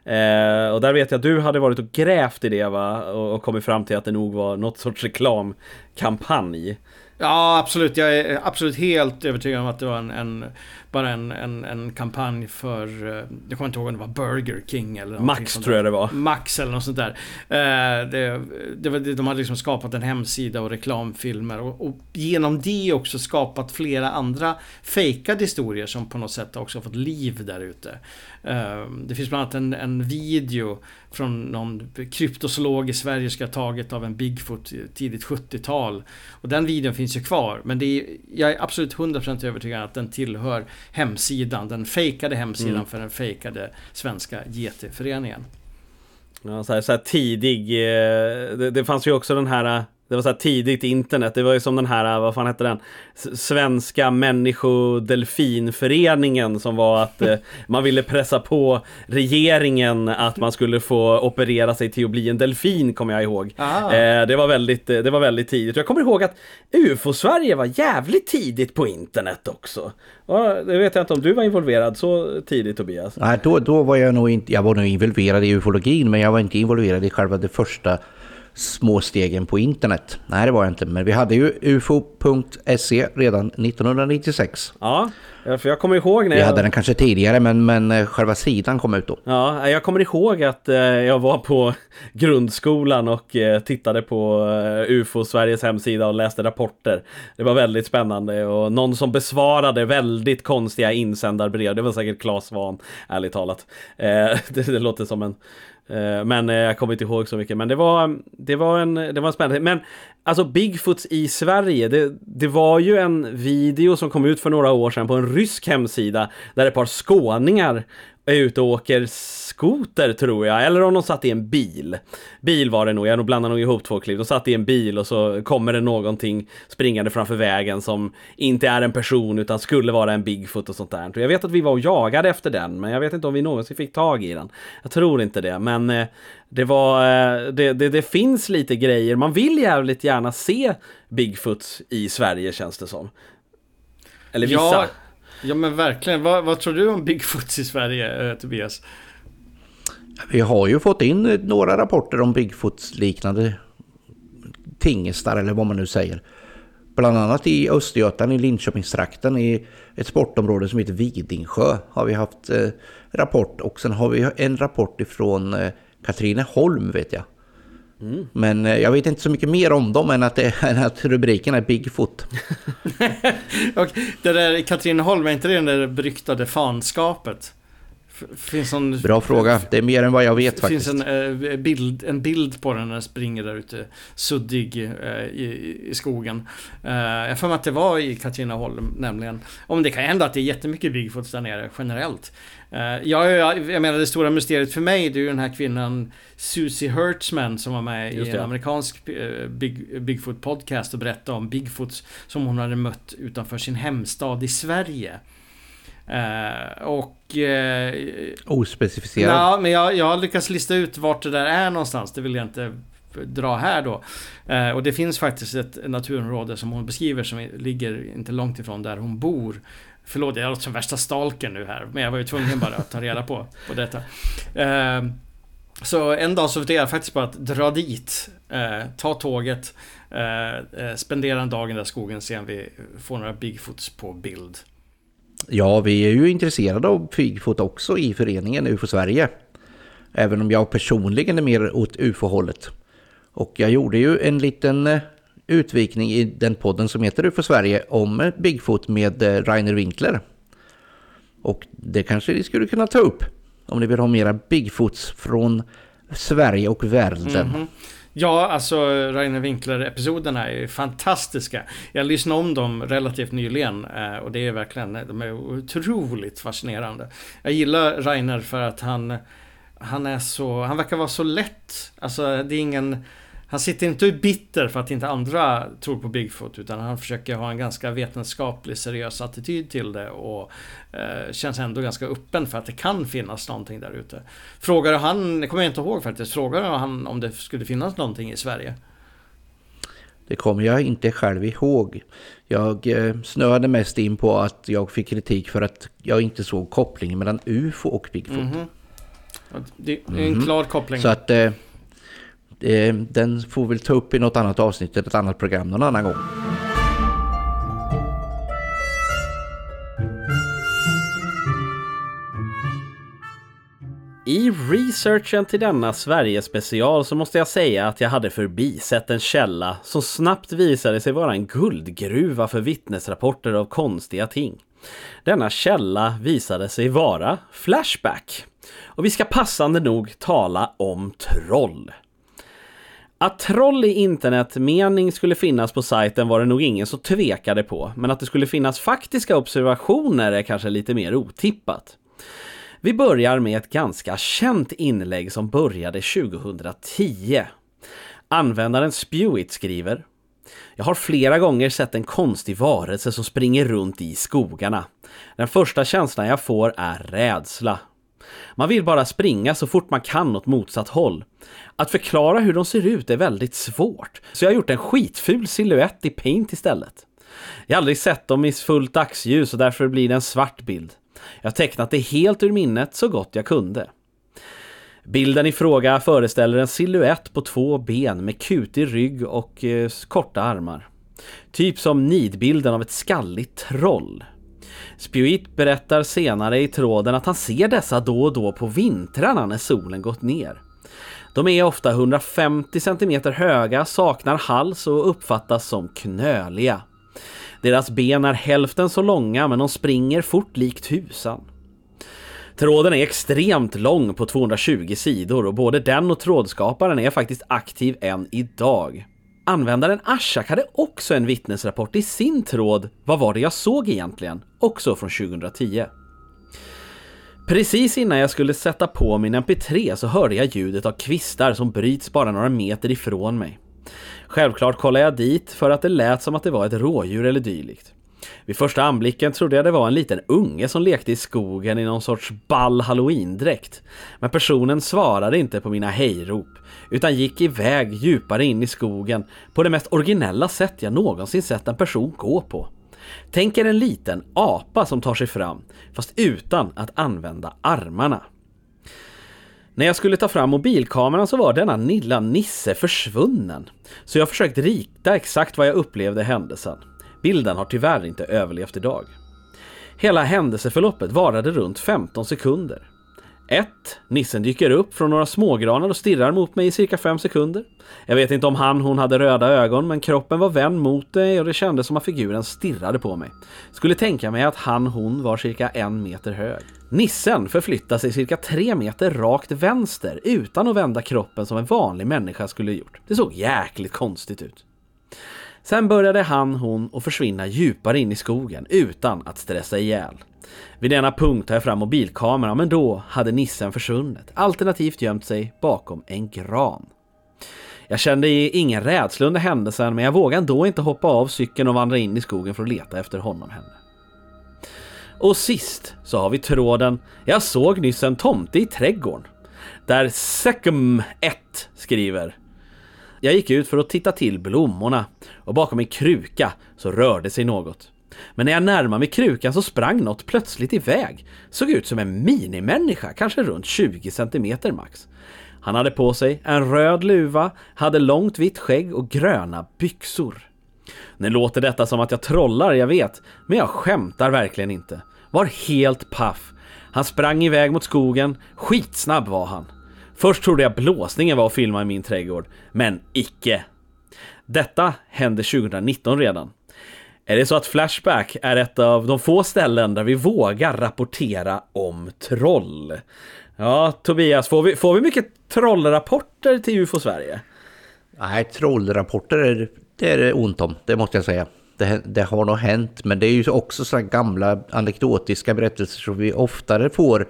Eh, och där vet jag att du hade varit och grävt i det va? Och, och kommit fram till att det nog var något sorts reklamkampanj. Ja, absolut. Jag är absolut helt övertygad om att det var en, en bara en, en, en kampanj för, eh, jag kommer inte ihåg om det var Burger King eller Max tror jag det var. Max eller något sånt där. Eh, det, det var, de hade liksom skapat en hemsida och reklamfilmer och, och genom det också skapat flera andra fejkade historier som på något sätt också fått liv där ute. Eh, det finns bland annat en, en video från någon kryptozoolog i Sverige ska ha tagit av en Bigfoot tidigt 70-tal. Och den videon finns ju kvar men det är, jag är absolut 100% övertygad att den tillhör hemsidan, den fejkade hemsidan mm. för den fejkade svenska GT-föreningen. Ja, så här, så här tidig, eh, det, det fanns ju också den här det var så här tidigt internet, det var ju som den här, vad fan hette den? Svenska människodelfinföreningen som var att eh, man ville pressa på regeringen att man skulle få operera sig till att bli en delfin, kommer jag ihåg. Eh, det, var väldigt, det var väldigt tidigt. Jag kommer ihåg att UFO-Sverige var jävligt tidigt på internet också. Ja, det vet jag inte om du var involverad så tidigt Tobias? Nej, då, då var jag nog inte, jag var nog involverad i ufologin men jag var inte involverad i själva det första små stegen på internet. Nej, det var jag inte. Men vi hade ju ufo.se redan 1996. Ja, för jag kommer ihåg när Vi jag... hade den kanske tidigare, men, men eh, själva sidan kom ut då. Ja, jag kommer ihåg att eh, jag var på grundskolan och eh, tittade på UFO Sveriges hemsida och läste rapporter. Det var väldigt spännande och någon som besvarade väldigt konstiga insändarbrev. Det var säkert Claes Svahn, ärligt talat. Det, det låter som en Eh, men eh, jag kommer inte ihåg så mycket. Men det var, det var, en, det var spännande. Men alltså Bigfoots i Sverige. Det, det var ju en video som kom ut för några år sedan på en rysk hemsida. Där ett par skåningar är ute och åker skoter tror jag, eller om de satt i en bil. Bil var det nog, jag blandar nog ihop två klipp. De satt i en bil och så kommer det någonting springande framför vägen som inte är en person utan skulle vara en Bigfoot och sånt där. Jag vet att vi var och jagade efter den, men jag vet inte om vi någonsin fick tag i den. Jag tror inte det, men eh, det var, eh, det, det, det finns lite grejer. Man vill jävligt gärna se Bigfoots i Sverige känns det som. Eller vissa. Ja. Ja men verkligen. Vad, vad tror du om Bigfoots i Sverige, eh, Tobias? Vi har ju fått in eh, några rapporter om Bigfoots liknande tingestar eller vad man nu säger. Bland annat i Östergötland i Linköpingstrakten i ett sportområde som heter Vidingsjö har vi haft eh, rapport och sen har vi en rapport ifrån eh, Katrineholm vet jag. Mm. Men eh, jag vet inte så mycket mer om dem än att, det, än att rubriken är Bigfoot. och det där Katrineholm, är inte det det där beryktade fanskapet? Finns en, Bra fråga. Det är mer än vad jag vet faktiskt. Det finns en, eh, bild, en bild på den när den springer där ute suddig eh, i, i skogen. Eh, jag får mig att det var i Katrineholm nämligen. Om det kan hända att det är jättemycket Bigfoots där nere generellt. Uh, ja, jag, jag menar det stora mysteriet för mig det är ju den här kvinnan Susie Hertzman som var med i en amerikansk Big, Bigfoot podcast och berättade om Bigfoots som hon hade mött utanför sin hemstad i Sverige. Uh, och... Uh, Ospecificerat. Ja, men jag, jag har lyckats lista ut vart det där är någonstans. Det vill jag inte dra här då. Uh, och det finns faktiskt ett naturområde som hon beskriver som ligger inte långt ifrån där hon bor. Förlåt, jag låter som värsta stalken nu här. Men jag var ju tvungen bara att ta reda på, på detta. Uh, så en dag så funderade jag faktiskt på att dra dit. Uh, ta tåget. Uh, spendera en dag i den där skogen. Se om vi får några Bigfoots på bild. Ja, vi är ju intresserade av Bigfoot också i föreningen UFO Sverige. Även om jag personligen är mer åt UFO-hållet. Och jag gjorde ju en liten eh, utvikning i den podden som heter UFO Sverige om eh, Bigfoot med eh, Rainer Winkler. Och det kanske ni skulle kunna ta upp om ni vill ha mera Bigfoots från Sverige och världen. Mm -hmm. Ja, alltså Rainer Winkler-episoderna är fantastiska. Jag lyssnade om dem relativt nyligen eh, och det är verkligen, de är otroligt fascinerande. Jag gillar Rainer för att han, han är så, han verkar vara så lätt. Alltså det är ingen han sitter inte bitter för att inte andra tror på Bigfoot utan han försöker ha en ganska vetenskaplig seriös attityd till det och eh, känns ändå ganska öppen för att det kan finnas någonting där ute. Frågade han, det kommer jag inte ihåg faktiskt, frågade han om det skulle finnas någonting i Sverige? Det kommer jag inte själv ihåg. Jag eh, snöade mest in på att jag fick kritik för att jag inte såg kopplingen mellan UFO och Bigfoot. Mm -hmm. Det är en mm -hmm. klar koppling. Så att Eh, Eh, den får vi ta upp i något annat avsnitt eller ett annat program någon annan gång. I researchen till denna Sverige-special så måste jag säga att jag hade förbisett en källa som snabbt visade sig vara en guldgruva för vittnesrapporter av konstiga ting. Denna källa visade sig vara Flashback. Och vi ska passande nog tala om troll. Att troll i internetmening skulle finnas på sajten var det nog ingen som tvekade på, men att det skulle finnas faktiska observationer är kanske lite mer otippat. Vi börjar med ett ganska känt inlägg som började 2010. Användaren Spewit skriver jag har flera gånger sett en konstig varelse som springer runt i skogarna. Den första känslan jag får är rädsla. Man vill bara springa så fort man kan åt motsatt håll. Att förklara hur de ser ut är väldigt svårt, så jag har gjort en skitful silhuett i paint istället. Jag har aldrig sett dem i fullt dagsljus och därför blir det en svart bild. Jag har tecknat det helt ur minnet så gott jag kunde. Bilden i fråga föreställer en silhuett på två ben med kutig rygg och eh, korta armar. Typ som nidbilden av ett skalligt troll. Spjuit berättar senare i tråden att han ser dessa då och då på vintrarna när solen gått ner. De är ofta 150 cm höga, saknar hals och uppfattas som knöliga. Deras ben är hälften så långa men de springer fort likt husan. Tråden är extremt lång på 220 sidor och både den och trådskaparen är faktiskt aktiv än idag. Användaren Ashak hade också en vittnesrapport i sin tråd Vad var det jag såg egentligen? Också från 2010. Precis innan jag skulle sätta på min MP3 så hörde jag ljudet av kvistar som bryts bara några meter ifrån mig. Självklart kollade jag dit för att det lät som att det var ett rådjur eller dylikt. Vid första anblicken trodde jag det var en liten unge som lekte i skogen i någon sorts ball halloweendräkt. Men personen svarade inte på mina hejrop utan gick iväg djupare in i skogen på det mest originella sätt jag någonsin sett en person gå på. Tänk er en liten apa som tar sig fram, fast utan att använda armarna. När jag skulle ta fram mobilkameran så var denna lilla Nisse försvunnen. Så jag försökte rita exakt vad jag upplevde händelsen. Bilden har tyvärr inte överlevt idag. Hela händelseförloppet varade runt 15 sekunder. 1. Nissen dyker upp från några smågranar och stirrar mot mig i cirka 5 sekunder. Jag vet inte om han hon hade röda ögon men kroppen var vänd mot dig och det kändes som att figuren stirrade på mig. Skulle tänka mig att han hon var cirka en meter hög. Nissen förflyttar sig cirka 3 meter rakt vänster utan att vända kroppen som en vanlig människa skulle gjort. Det såg jäkligt konstigt ut. Sen började han, hon att försvinna djupare in i skogen utan att stressa ihjäl. Vid denna punkt tar jag fram mobilkameran men då hade nissen försvunnit, alternativt gömt sig bakom en gran. Jag kände ingen rädsla under händelsen men jag vågade ändå inte hoppa av cykeln och vandra in i skogen för att leta efter honom henne. Och sist så har vi tråden Jag såg nyss en tomte i trädgården. Där Sekum 1 skriver jag gick ut för att titta till blommorna och bakom en kruka så rörde sig något. Men när jag närmade mig krukan så sprang något plötsligt iväg. Såg ut som en minimänniska, kanske runt 20 cm max. Han hade på sig en röd luva, hade långt vitt skägg och gröna byxor. Nu låter detta som att jag trollar, jag vet, men jag skämtar verkligen inte. Var helt paff. Han sprang iväg mot skogen, skitsnabb var han. Först trodde jag blåsningen var att filma i min trädgård, men icke. Detta hände 2019 redan. Är det så att Flashback är ett av de få ställen där vi vågar rapportera om troll? Ja, Tobias, får vi, får vi mycket trollrapporter till UFO Sverige? Nej, trollrapporter är det är det ont om, det måste jag säga. Det, det har nog hänt, men det är ju också sådana gamla anekdotiska berättelser som vi oftare får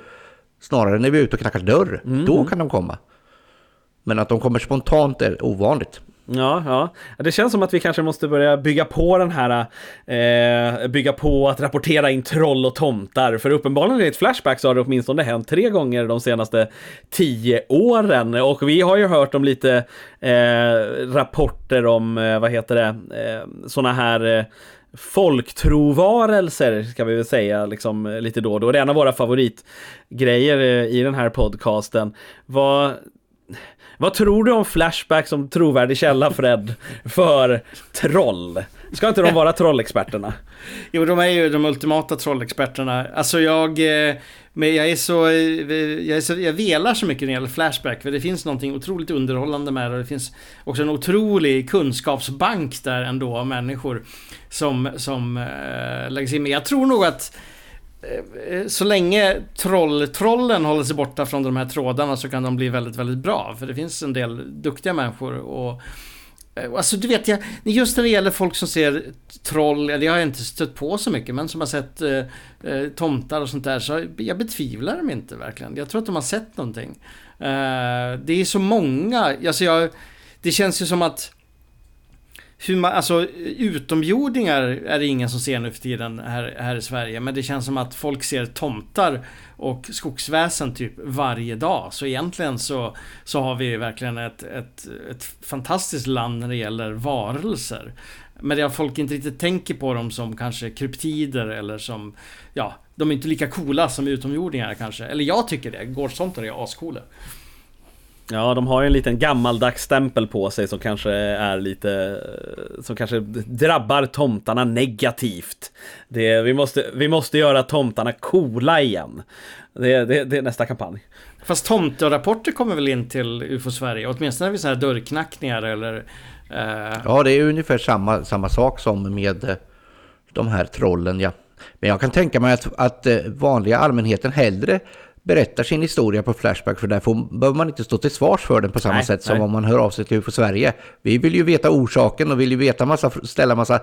snarare när vi är ute och knackar dörr. Mm. Då kan de komma. Men att de kommer spontant är ovanligt. Ja, ja. Det känns som att vi kanske måste börja bygga på den här, eh, bygga på att rapportera in troll och tomtar. För uppenbarligen i ett Flashback så har det åtminstone hänt tre gånger de senaste tio åren. Och vi har ju hört om lite eh, rapporter om, eh, vad heter det, eh, sådana här eh, folktrovarelser ska vi väl säga liksom lite då och då. Det är en av våra favoritgrejer eh, i den här podcasten. Vad vad tror du om Flashback som trovärdig källa Fred för troll? Ska inte de vara trollexperterna? Jo, de är ju de ultimata trollexperterna. Alltså jag... Eh, men jag är så... Eh, jag, är så, jag velar så mycket när det gäller Flashback. För det finns någonting otroligt underhållande med det. Och det finns också en otrolig kunskapsbank där ändå av människor som, som eh, äh, läggs in. Men Jag tror nog att Eh, eh, så länge troll, trollen håller sig borta från de här trådarna så kan de bli väldigt, väldigt bra. För det finns en del duktiga människor och eh, Alltså du vet, jag, just när det gäller folk som ser troll, det har jag inte stött på så mycket, men som har sett eh, tomtar och sånt där, så jag betvivlar dem inte verkligen. Jag tror att de har sett någonting. Eh, det är så många, alltså jag, det känns ju som att hur man, alltså utomjordingar är det ingen som ser nu för tiden här, här i Sverige. Men det känns som att folk ser tomtar och skogsväsen typ varje dag. Så egentligen så, så har vi verkligen ett, ett, ett fantastiskt land när det gäller varelser. Men det är folk inte riktigt tänker på dem som kanske kryptider eller som, ja, de är inte lika coola som utomjordingar kanske. Eller jag tycker det, gårdstomtar är ascoola. Ja, de har ju en liten gammaldags stämpel på sig som kanske är lite Som kanske drabbar tomtarna negativt. Det, vi, måste, vi måste göra tomtarna coola igen. Det, det, det är nästa kampanj. Fast tomterapporter kommer väl in till UFO Sverige? Åtminstone vid sådana här dörrknackningar eller eh... Ja, det är ungefär samma, samma sak som med eh, de här trollen ja. Men jag kan tänka mig att, att eh, vanliga allmänheten hellre berättar sin historia på Flashback för där får, behöver man inte stå till svars för den på samma nej, sätt som nej. om man hör av sig till UFO Sverige. Vi vill ju veta orsaken och vill ju veta massa, ställa massa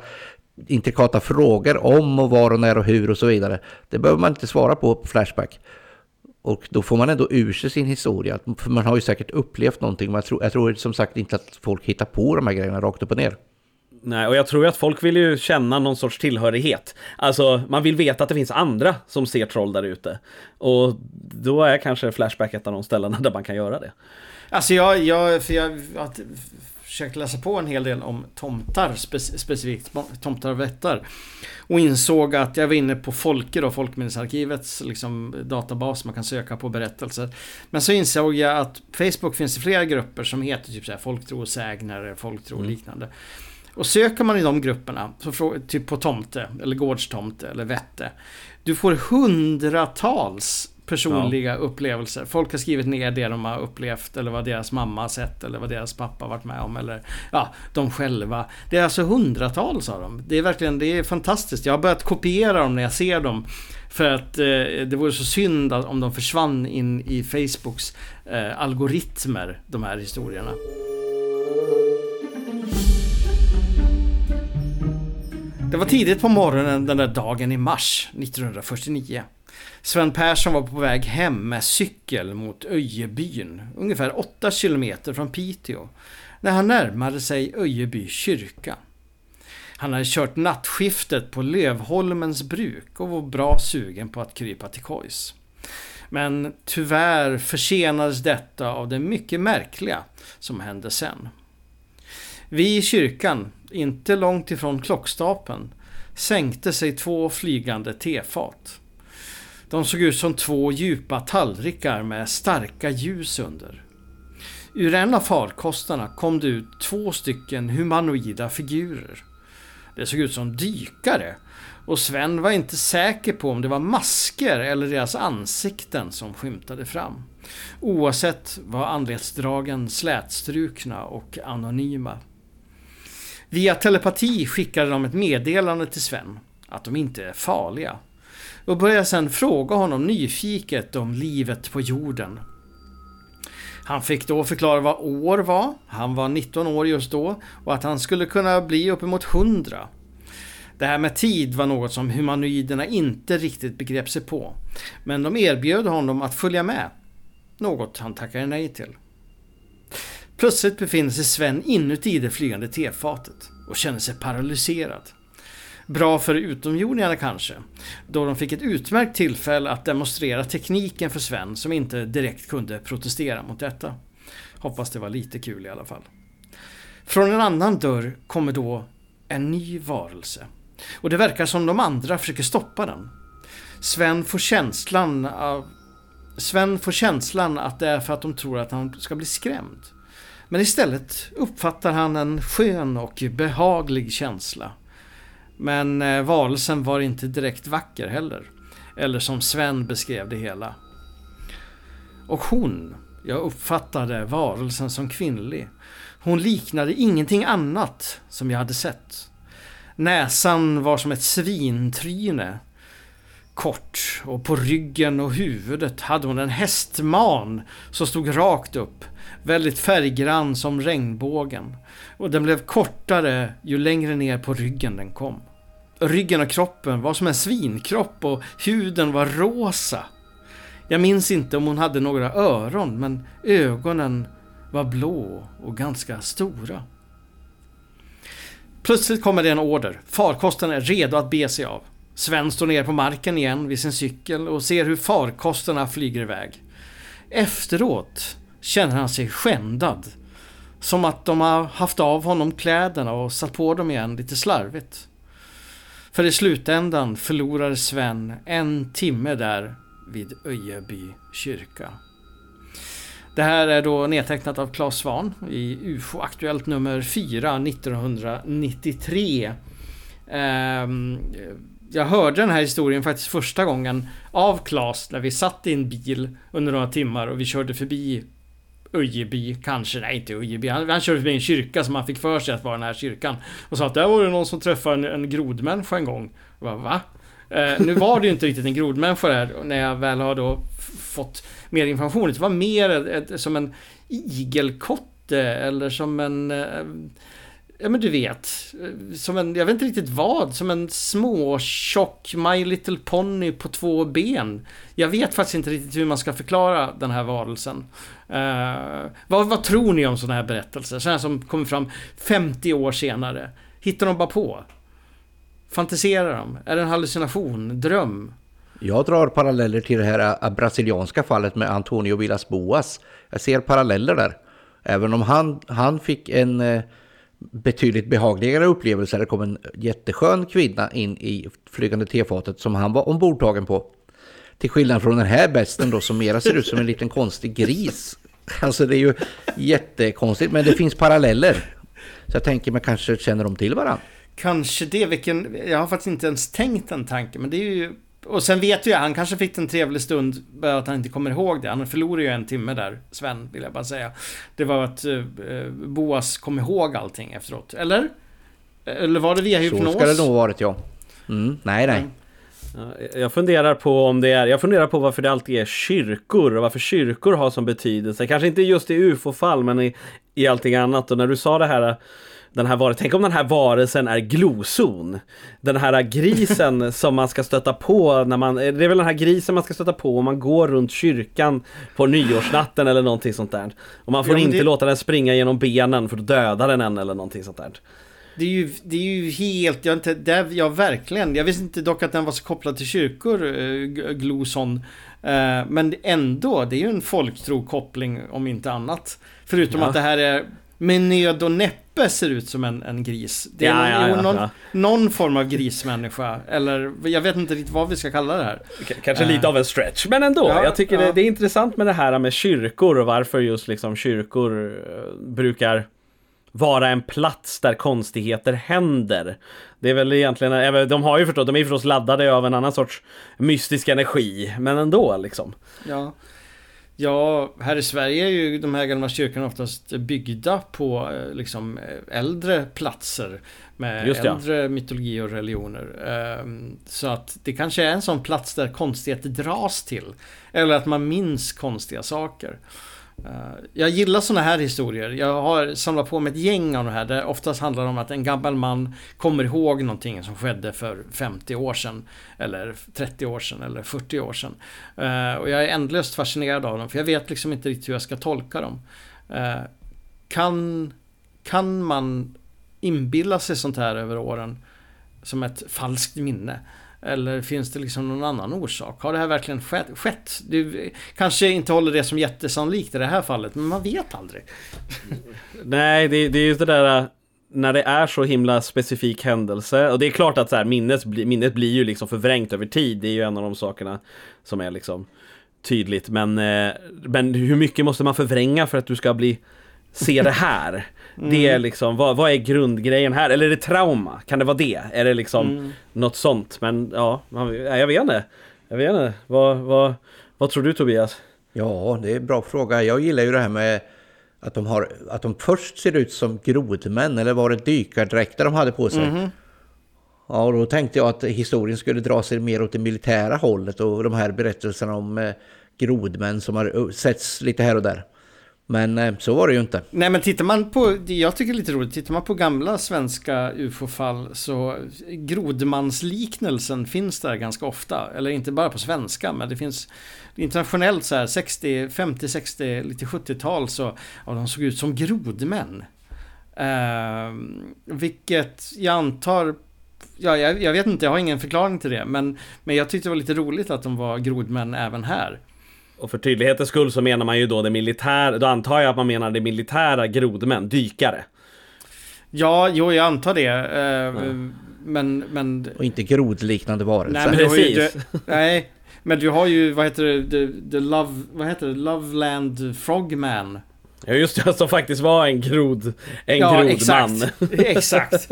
intrikata frågor om och var och när och hur och så vidare. Det behöver man inte svara på på Flashback. Och då får man ändå ur sig sin historia. För man har ju säkert upplevt någonting. Men jag tror, jag tror som sagt inte att folk hittar på de här grejerna rakt upp och ner. Nej, och jag tror att folk vill ju känna någon sorts tillhörighet. Alltså, man vill veta att det finns andra som ser troll där ute. Och då är kanske Flashback ett av de ställena där man kan göra det. Alltså jag, jag, för jag har försökt läsa på en hel del om tomtar spe, specifikt, tomtar och vättar. Och insåg att jag var inne på Folke då, Folkminnesarkivets liksom, databas man kan söka på berättelser. Men så insåg jag att Facebook finns det flera grupper som heter typ så här folktro och sägner, folktro och mm. Och söker man i de grupperna, så typ på tomte, eller gårdstomte, eller vette. Du får hundratals personliga ja. upplevelser. Folk har skrivit ner det de har upplevt eller vad deras mamma har sett eller vad deras pappa har varit med om eller ja, de själva. Det är alltså hundratals av dem. Det är verkligen, det är fantastiskt. Jag har börjat kopiera dem när jag ser dem. För att eh, det vore så synd om de försvann in i Facebooks eh, algoritmer, de här historierna. Det var tidigt på morgonen den där dagen i mars 1949. Sven Persson var på väg hem med cykel mot Öjebyn, ungefär 8 kilometer från Piteå, när han närmade sig Öjeby kyrka. Han hade kört nattskiftet på Lövholmens bruk och var bra sugen på att krypa till kojs. Men tyvärr försenades detta av det mycket märkliga som hände sen. Vi i kyrkan, inte långt ifrån klockstapeln, sänkte sig två flygande tefat. De såg ut som två djupa tallrikar med starka ljus under. Ur en av farkostarna kom det ut två stycken humanoida figurer. Det såg ut som dykare och Sven var inte säker på om det var masker eller deras ansikten som skymtade fram. Oavsett var anletsdragen slätstrukna och anonyma. Via telepati skickade de ett meddelande till Sven att de inte är farliga och började sedan fråga honom nyfiket om livet på jorden. Han fick då förklara vad år var, han var 19 år just då och att han skulle kunna bli uppemot 100. Det här med tid var något som humanoiderna inte riktigt begrep sig på. Men de erbjöd honom att följa med. Något han tackade nej till. Plötsligt befinner sig Sven inuti det flygande tefatet och känner sig paralyserad. Bra för utomjordingarna kanske, då de fick ett utmärkt tillfälle att demonstrera tekniken för Sven som inte direkt kunde protestera mot detta. Hoppas det var lite kul i alla fall. Från en annan dörr kommer då en ny varelse. Och det verkar som de andra försöker stoppa den. Sven får känslan av Sven får känslan att det är för att de tror att han ska bli skrämd. Men istället uppfattar han en skön och behaglig känsla. Men eh, varelsen var inte direkt vacker heller. Eller som Sven beskrev det hela. Och hon, jag uppfattade varelsen som kvinnlig. Hon liknade ingenting annat som jag hade sett. Näsan var som ett svintryne. Kort och på ryggen och huvudet hade hon en hästman som stod rakt upp. Väldigt färggrann som regnbågen. Och den blev kortare ju längre ner på ryggen den kom. Ryggen och kroppen var som en svinkropp och huden var rosa. Jag minns inte om hon hade några öron men ögonen var blå och ganska stora. Plötsligt kommer det en order. Farkosten är redo att be sig av. Sven står ner på marken igen vid sin cykel och ser hur farkosterna flyger iväg. Efteråt känner han sig skändad. Som att de har haft av honom kläderna och satt på dem igen lite slarvigt. För i slutändan förlorar Sven en timme där vid Öjeby kyrka. Det här är då nedtecknat av Claes Svan i UFO Aktuellt nummer 4 1993. Ehm, jag hörde den här historien faktiskt första gången av Klas när vi satt i en bil under några timmar och vi körde förbi Öjeby, kanske, nej inte Öjeby. Han, han körde förbi en kyrka som han fick för sig att vara den här kyrkan. Och sa att där var det någon som träffade en, en grodmänniska en gång. Jag bara, va? Eh, nu var det ju inte riktigt en grodmänniska där när jag väl har då fått mer information. Det var mer ett, ett, som en igelkotte eller som en... Eh, Ja men du vet. Som en, jag vet inte riktigt vad. Som en små tjock My Little Pony på två ben. Jag vet faktiskt inte riktigt hur man ska förklara den här varelsen. Uh, vad, vad tror ni om sådana här berättelser? Sådana som kommer fram 50 år senare. Hittar de bara på? Fantiserar de? Är det en hallucination? Dröm? Jag drar paralleller till det här eh, brasilianska fallet med Antonio Villas Boas. Jag ser paralleller där. Även om han, han fick en eh, betydligt behagligare upplevelse. Det kom en jätteskön kvinna in i flygande tefatet som han var ombordtagen på. Till skillnad från den här besten då som mera ser ut som en liten konstig gris. Alltså det är ju jättekonstigt men det finns paralleller. Så jag tänker man kanske känner de till varandra. Kanske det, vilken, jag har faktiskt inte ens tänkt den tanken men det är ju och sen vet ju jag, han kanske fick en trevlig stund, bara att han inte kommer ihåg det. Han förlorade ju en timme där, Sven, vill jag bara säga. Det var att uh, Boas kom ihåg allting efteråt, eller? Eller var det via hypnos? Så ska det nog varit, ja. Mm, nej, nej. Jag funderar på om det är, jag funderar på varför det alltid är kyrkor och varför kyrkor har som betydelse. Kanske inte just i ufo-fall men i, i allting annat. Och när du sa det här den här varelsen, tänk om den här varelsen är gloson. Den här grisen som man ska stöta på när man, det är väl den här grisen man ska stöta på om man går runt kyrkan på nyårsnatten eller någonting sånt där. Och man får ja, inte det... låta den springa genom benen för då dödar den en eller någonting sånt där. Det är ju, det är ju helt, jag inte, det, ja verkligen. Jag visste inte dock att den var så kopplad till kyrkor, eh, Gloson. Eh, men ändå, det är ju en folktrokoppling om inte annat. Förutom ja. att det här är med nöd och näppe ser ut som en, en gris. Det är ja, någon, ja, någon, någon, form av grismänniska. Eller jag vet inte riktigt vad vi ska kalla det här. K kanske lite av en stretch, men ändå. jag tycker det, det, är intressant med det här med kyrkor och varför just liksom kyrkor eh, brukar vara en plats där konstigheter händer. Det är väl egentligen, de har ju förstås, de är förstås laddade av en annan sorts mystisk energi, men ändå liksom. Ja. Ja, här i Sverige är ju de här gamla kyrkorna oftast byggda på eh, liksom äldre platser med Just äldre ja. mytologi och religioner. Ehm, så att det kanske är en sån plats där konstigheter dras till. Eller att man minns konstiga saker. Eh, jag gillar sådana här historier. Jag har samlat på mig ett gäng av de här. Där oftast handlar det om att en gammal man kommer ihåg någonting som skedde för 50 år sedan. Eller 30 år sedan eller 40 år sedan. Eh, och jag är ändlöst fascinerad av dem. För jag vet liksom inte riktigt hur jag ska tolka dem. Eh, kan, kan man inbilla sig sånt här över åren? Som ett falskt minne? Eller finns det liksom någon annan orsak? Har det här verkligen skett? skett? Du kanske inte håller det som jättesannolikt i det här fallet, men man vet aldrig. Nej, det, det är ju det där äh, när det är så himla specifik händelse och det är klart att så här, minnet, minnet blir ju liksom förvrängt över tid. Det är ju en av de sakerna som är liksom tydligt. Men, äh, men hur mycket måste man förvränga för att du ska bli se det här? Mm. Det är liksom, vad, vad är grundgrejen här? Eller är det trauma? Kan det vara det? Är det liksom mm. något sånt? Men ja, man, jag vet inte. Jag vet inte. Vad, vad, vad tror du Tobias? Ja, det är en bra fråga. Jag gillar ju det här med att de, har, att de först ser ut som grodmän. Eller var det dykardräkter de hade på sig? Mm. Ja, och då tänkte jag att historien skulle dra sig mer åt det militära hållet och de här berättelserna om eh, grodmän som har setts lite här och där. Men eh, så var det ju inte. Nej men tittar man på, jag tycker det är lite roligt, tittar man på gamla svenska ufo-fall så grodmansliknelsen finns där ganska ofta. Eller inte bara på svenska men det finns internationellt så här 60, 50, 60, lite 70-tal så ja, de såg ut som grodmän. Eh, vilket jag antar Ja, jag, jag, vet inte, jag har ingen förklaring till det. Men, men jag tyckte det var lite roligt att de var grodmän även här. Och för tydlighetens skull så menar man ju då det militära, då antar jag att man menar det militära grodmän, dykare. Ja, jo jag antar det. Mm. Men, men... Och inte grodliknande varelser. Nej, men Precis. Ju, nej, men du har ju, vad heter det, the, the Love, vad heter det, Loveland Frogman. Ja just det, som faktiskt var en grod, en ja, grodman. Exakt, exakt.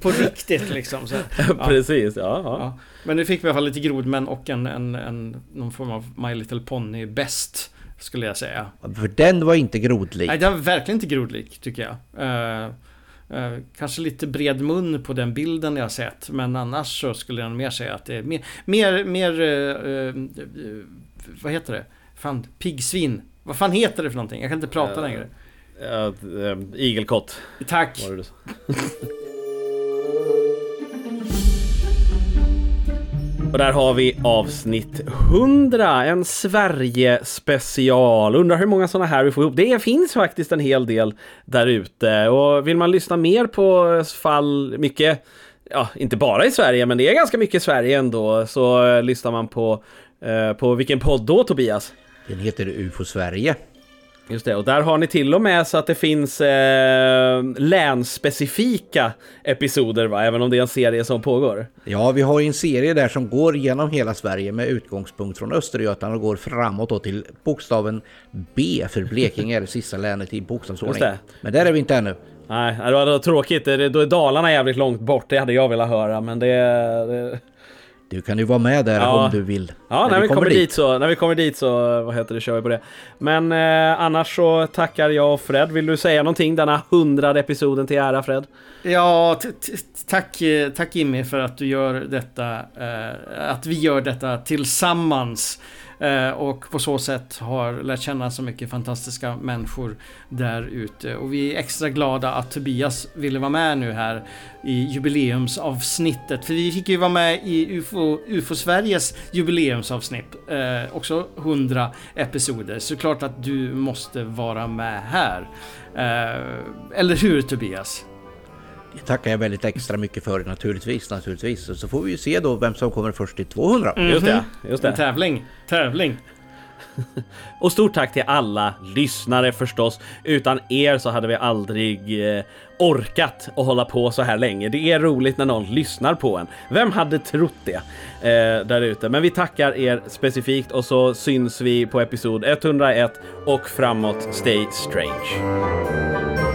På riktigt liksom. Så, ja. Precis, ja, ja. ja. Men nu fick vi i alla fall lite grodmän och en, en, en, någon form av My Little Pony bäst. Skulle jag säga. För den var inte grodlik. Nej, den var verkligen inte grodlik tycker jag. Uh, uh, kanske lite bred mun på den bilden jag sett. Men annars så skulle jag mer säga att det är mer, mer, mer uh, vad heter det? Fan, piggsvin. Vad fan heter det för någonting? Jag kan inte prata längre. igelkott. Tack. Och där har vi avsnitt 100, en Sverige-special. Undrar hur många sådana här vi får ihop. Det finns faktiskt en hel del där ute. Och vill man lyssna mer på fall, mycket, ja, inte bara i Sverige, men det är ganska mycket i Sverige ändå, så lyssnar man på, eh, på vilken podd då, Tobias? Den heter UFO Sverige. Just det, och där har ni till och med så att det finns eh, länsspecifika episoder, va? även om det är en serie som pågår. Ja, vi har ju en serie där som går genom hela Sverige med utgångspunkt från Östergötland och går framåt då till bokstaven B, för Blekinge är det sista länet i bokstavsordning. Men där är vi inte ännu. Nej, det var tråkigt. Då är Dalarna jävligt långt bort, det hade jag velat höra, men det... det Du kan ju vara med där ja. om du vill. Ja, när, när vi, kommer, kommer dit. dit. så, när vi kommer dit så, vad heter det, kör vi på det. Men eh, annars så tackar jag och Fred. Vill du säga någonting denna hundrade episoden till ära Fred? Ja, tack, tack Jimmy för att du gör detta, eh, att vi gör detta tillsammans. Eh, och på så sätt har lärt känna så mycket fantastiska människor där ute. Och vi är extra glada att Tobias ville vara med nu här i jubileumsavsnittet. För vi fick ju vara med i UFO, UFO Sveriges jubileumsavsnitt. Eh, också 100 episoder. Så klart att du måste vara med här. Eh, eller hur Tobias? Det tackar jag väldigt extra mycket för naturligtvis. naturligtvis. Så får vi ju se då vem som kommer först till 200. Mm -hmm. Just det. Just det. En tävling. Tävling. och stort tack till alla lyssnare förstås. Utan er så hade vi aldrig eh, orkat att hålla på så här länge. Det är roligt när någon lyssnar på en. Vem hade trott det eh, där ute? Men vi tackar er specifikt och så syns vi på episod 101 och framåt. Stay strange.